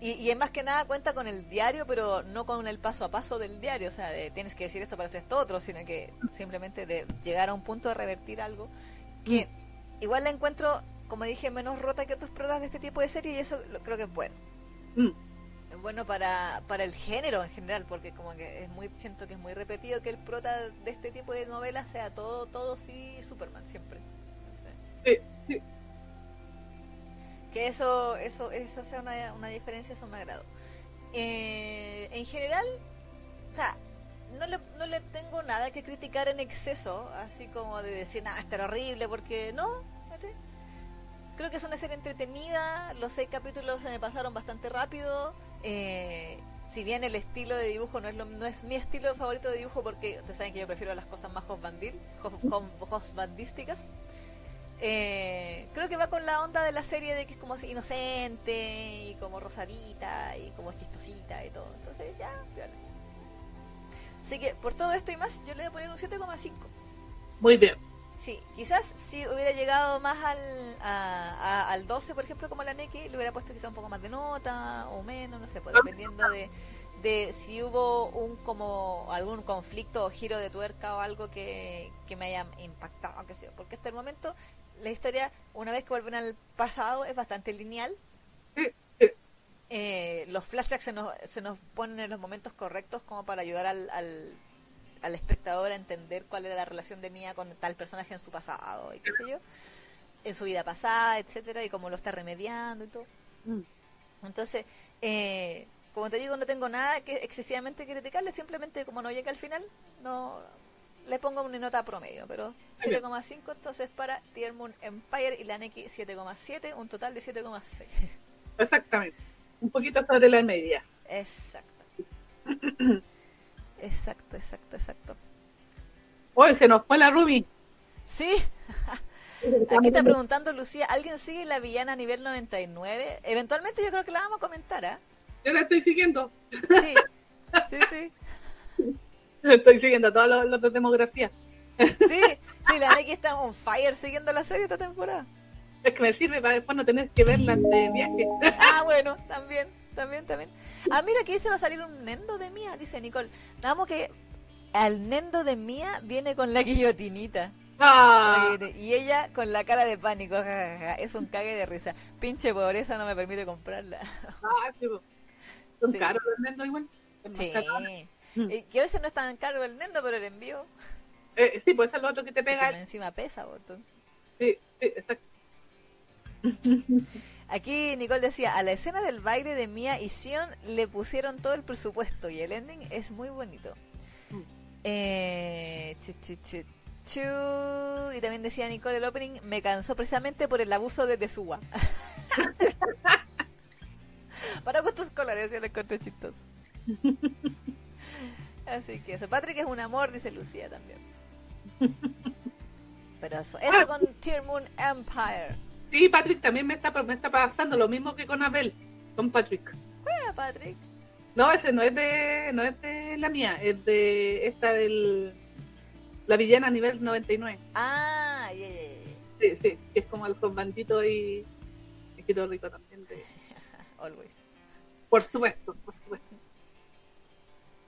Speaker 1: y, y es más que nada cuenta con el diario, pero no con el paso a paso del diario. O sea, de tienes que decir esto para hacer esto otro, sino que simplemente de llegar a un punto de revertir algo que igual la encuentro, como dije, menos rota que otros protas de este tipo de serie y eso lo- creo que es bueno
Speaker 2: Mm.
Speaker 1: es bueno para, para el género en general, porque como que es muy, siento que es muy repetido que el prota de este tipo de novelas sea todo, todo sí Superman siempre. Entonces,
Speaker 2: Sí, sí.
Speaker 1: Que eso, eso, eso sea una, una diferencia, eso me agrado. Eh, en general, o sea, no le, no le tengo nada que criticar en exceso, así como de decir, nada, está horrible, porque no, ¿cachai? creo que es una serie entretenida. Los seis capítulos se me pasaron bastante rápido. Eh, si bien el estilo de dibujo no es lo, no es mi estilo favorito de dibujo porque ustedes saben que yo prefiero las cosas más hosbandil, hosbandísticas. Eh, creo que va con la onda de la serie de que es como inocente y como rosadita y como chistosita y todo. Entonces ya, Así que por todo esto y más, yo le voy a poner un 7,5.
Speaker 2: Muy bien.
Speaker 1: Sí, quizás si hubiera llegado más al, al 12, por ejemplo, como la Neki, le hubiera puesto quizás un poco más de nota o menos, no sé, pues dependiendo de, de si hubo un como algún conflicto o giro de tuerca o algo que, que me haya impactado, qué sé yo. Porque hasta el momento la historia, una vez que vuelven al pasado, es bastante lineal. Eh, los flashbacks se nos, se nos ponen en los momentos correctos como para ayudar al, al, espectador a entender cuál era la relación de Mia con tal personaje en su pasado y qué sé yo, en su vida pasada, etcétera, y cómo lo está remediando y todo. Mm. Entonces, eh, como te digo, no tengo nada que excesivamente criticarle, simplemente como no llega al final, no le pongo una nota promedio, pero 7,5 entonces para Tier Moon Empire y la Neki 7,7, un total de 7,6.
Speaker 2: Exactamente un poquito sobre la media.
Speaker 1: Exacto. exacto, exacto, exacto.
Speaker 2: Oye, se nos fue la Ruby.
Speaker 1: Sí. Aquí está preguntando Lucía, ¿alguien sigue la villana a nivel 99? Eventualmente yo creo que la vamos a comentar, ¿ah?
Speaker 2: Yo la estoy siguiendo.
Speaker 1: Sí, sí, sí.
Speaker 2: Estoy siguiendo todos los, los de demografía.
Speaker 1: Sí, sí, la Neki está on fire siguiendo la serie esta temporada.
Speaker 2: Es que me sirve para después no tener que verla de viaje.
Speaker 1: Ah, bueno, también, también, también. Ah, mira, aquí se va a salir un Nendo de Mía, dice Nicole. Vamos que al Nendo de Mía viene con la guillotinita.
Speaker 2: Ah.
Speaker 1: Y ella con la cara de pánico. Es un cague de risa. Pinche pobreza no me permite comprarla.
Speaker 2: Ah, sí, Son caros los Nendo igual.
Speaker 1: Sí. Y que a veces no es tan caro el Nendo, pero el envío.
Speaker 2: Eh, sí, pues eso es lo otro que te pega.
Speaker 1: encima pesa, entonces.
Speaker 2: Sí, sí, exacto.
Speaker 1: Aquí Nicole decía, a la escena del baile de Mia y Sion le pusieron todo el presupuesto y el ending es muy bonito. Mm. Eh, y también decía Nicole, el opening me cansó precisamente por el abuso de Tesuwa. Para gustos colores, ya lo encontré chistoso. Así que eso. Patrick es un amor, dice Lucía también. Pero eso, eso con Tear Moon Empire.
Speaker 2: Sí, Patrick también me está, me está pasando lo mismo que con Abel, con Patrick.
Speaker 1: ¿Cuál Patrick?
Speaker 2: No, ese no es de no es de la mía, es de esta del la villana a nivel 99.
Speaker 1: Ah, yeah, yeah,
Speaker 2: Sí, sí, que es como el bandito y quedó rico también de
Speaker 1: Always.
Speaker 2: Por supuesto, por supuesto.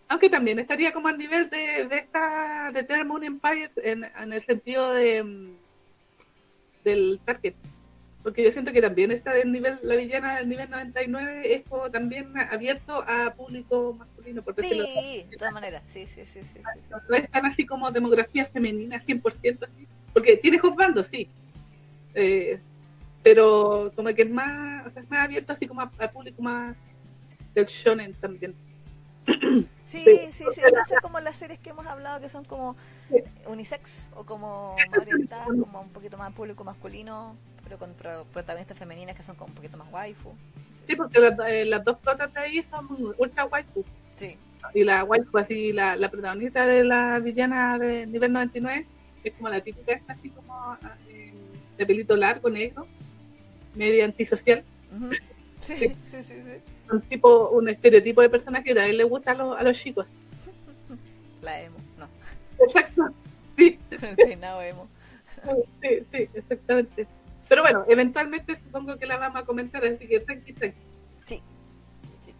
Speaker 2: Aunque también estaría como al nivel de, de esta de Terra Moon Empire en, en el sentido de mm, del target porque yo siento que también está del nivel, la villana del nivel 99 es como también abierto a público masculino. Por
Speaker 1: sí, de todas maneras, sí, sí, sí, sí,
Speaker 2: No es tan así como demografía femenina 100% así, porque tiene bandos, sí, eh, pero como que es más, o sea, es más abierto así como a, público más del shonen también.
Speaker 1: Sí, sí, sí, entonces como las series que hemos hablado que son como unisex o como orientadas como un poquito más público masculino pero con protagonistas femeninas que son como un poquito más waifu.
Speaker 2: Sí, porque las, eh, las dos protas de ahí son ultra waifu.
Speaker 1: Sí.
Speaker 2: Y la waifu, así, la, la protagonista de la villana de nivel 99 es como la típica esta, así como eh, de pelito largo, negro, media antisocial.
Speaker 1: sí, sí, sí, sí,
Speaker 2: Un tipo, un estereotipo de personaje que también le gusta a, los, a los chicos.
Speaker 1: La emo, no.
Speaker 2: Exacto. Sí.
Speaker 1: Peinado emo.
Speaker 2: Sí, sí, exactamente. Pero bueno, eventualmente supongo que la vamos a comentar, así que tranqui, tranqui.
Speaker 1: Sí. sí,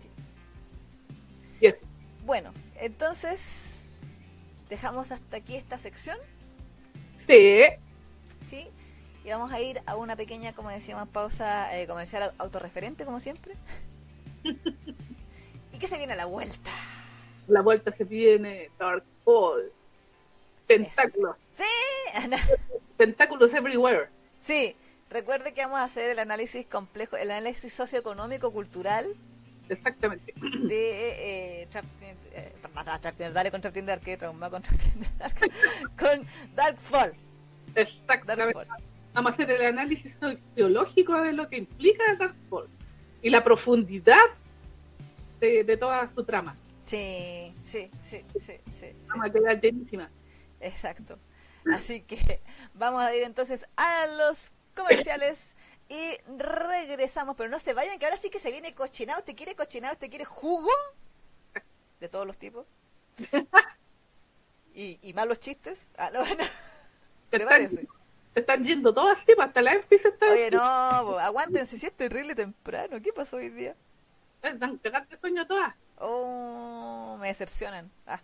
Speaker 2: sí.
Speaker 1: Bueno, entonces, ¿dejamos hasta aquí esta sección?
Speaker 2: Sí.
Speaker 1: Sí. Y vamos a ir a una pequeña, como decíamos, pausa eh, comercial autorreferente, como siempre. ¿Y qué se viene a la vuelta?
Speaker 2: La vuelta se viene Dark Ball. Tentáculos.
Speaker 1: Sí.
Speaker 2: Tentáculos everywhere.
Speaker 1: Sí. Recuerde que vamos a hacer el análisis complejo, el análisis socioeconómico cultural.
Speaker 2: Exactamente.
Speaker 1: De eh, eh, dale con Trap Dark, que trauma con Trap Dark, con Dark Fall.
Speaker 2: Exactamente. vamos a hacer el análisis sociológico de lo que implica Darkhold y la profundidad de, de toda su trama.
Speaker 1: Sí, sí, sí, sí, sí.
Speaker 2: Vamos a quedar llenísima.
Speaker 1: Exacto. Así que vamos a ir entonces a los comerciales y regresamos. Pero no se vayan, que ahora sí que se viene cochinado. ¿Usted quiere cochinado? ¿Usted quiere jugo? De todos los tipos. ¿Y, y malos chistes? Ah, no, bueno.
Speaker 2: Te
Speaker 1: ¿Te
Speaker 2: están, yendo todas así, hasta la Enfis está
Speaker 1: Oye, no, aguántense, si es terrible temprano. ¿Qué pasó hoy día?
Speaker 2: están cagadas de sueño todas.
Speaker 1: Oh, me decepcionan. Ah,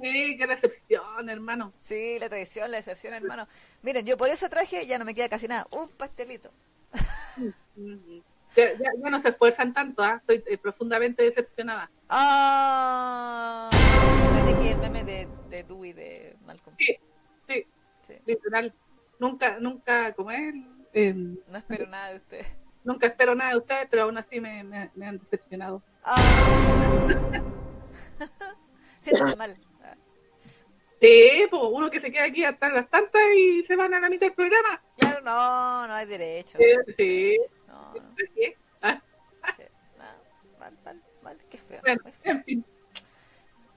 Speaker 2: Sí, qué decepción, hermano.
Speaker 1: sí, la traición, la decepción, hermano. Miren, yo por eso traje, ya no me queda casi nada, un pastelito.
Speaker 2: Ya, ya- ya no se esfuerzan tanto, ¿ah? estoy eh, profundamente decepcionada.
Speaker 1: Ah, aquí el meme de, de Dewey de Malcolm.
Speaker 2: Sí, sí,
Speaker 1: Sí,
Speaker 2: literal. Nunca, nunca, como él, eh,
Speaker 1: no espero nada de usted.
Speaker 2: nunca espero nada de ustedes, pero aún así me, me- me han decepcionado.
Speaker 1: Ah. Siéntese mal.
Speaker 2: Sí, pues uno que se queda aquí hasta las tantas y se van a la mitad del programa.
Speaker 1: Claro, no, no hay derecho.
Speaker 2: Sí, sí.
Speaker 1: No, no,
Speaker 2: ¿Qué? Ah,
Speaker 1: sí, no, mal, mal, mal, qué feo.
Speaker 2: bueno,
Speaker 1: muy feo.
Speaker 2: en fin.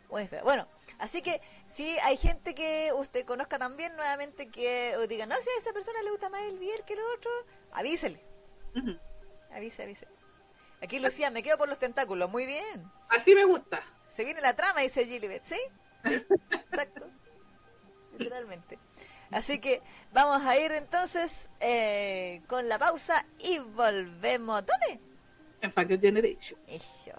Speaker 1: Muy feo. Bueno, así que si hay gente que usted conozca también nuevamente que diga, no, si a esa persona le gusta más el biel que el otro, avísele, avise, avise. Aquí Lucía, me quedo por los tentáculos, muy bien.
Speaker 2: Así me gusta.
Speaker 1: Se viene la trama, dice Gilibet, ¿sí? Sí, exacto. Literalmente. Así que vamos a ir entonces eh, con la pausa y volvemos. ¿Dónde?
Speaker 2: En Fangirl Generation.
Speaker 1: Eso.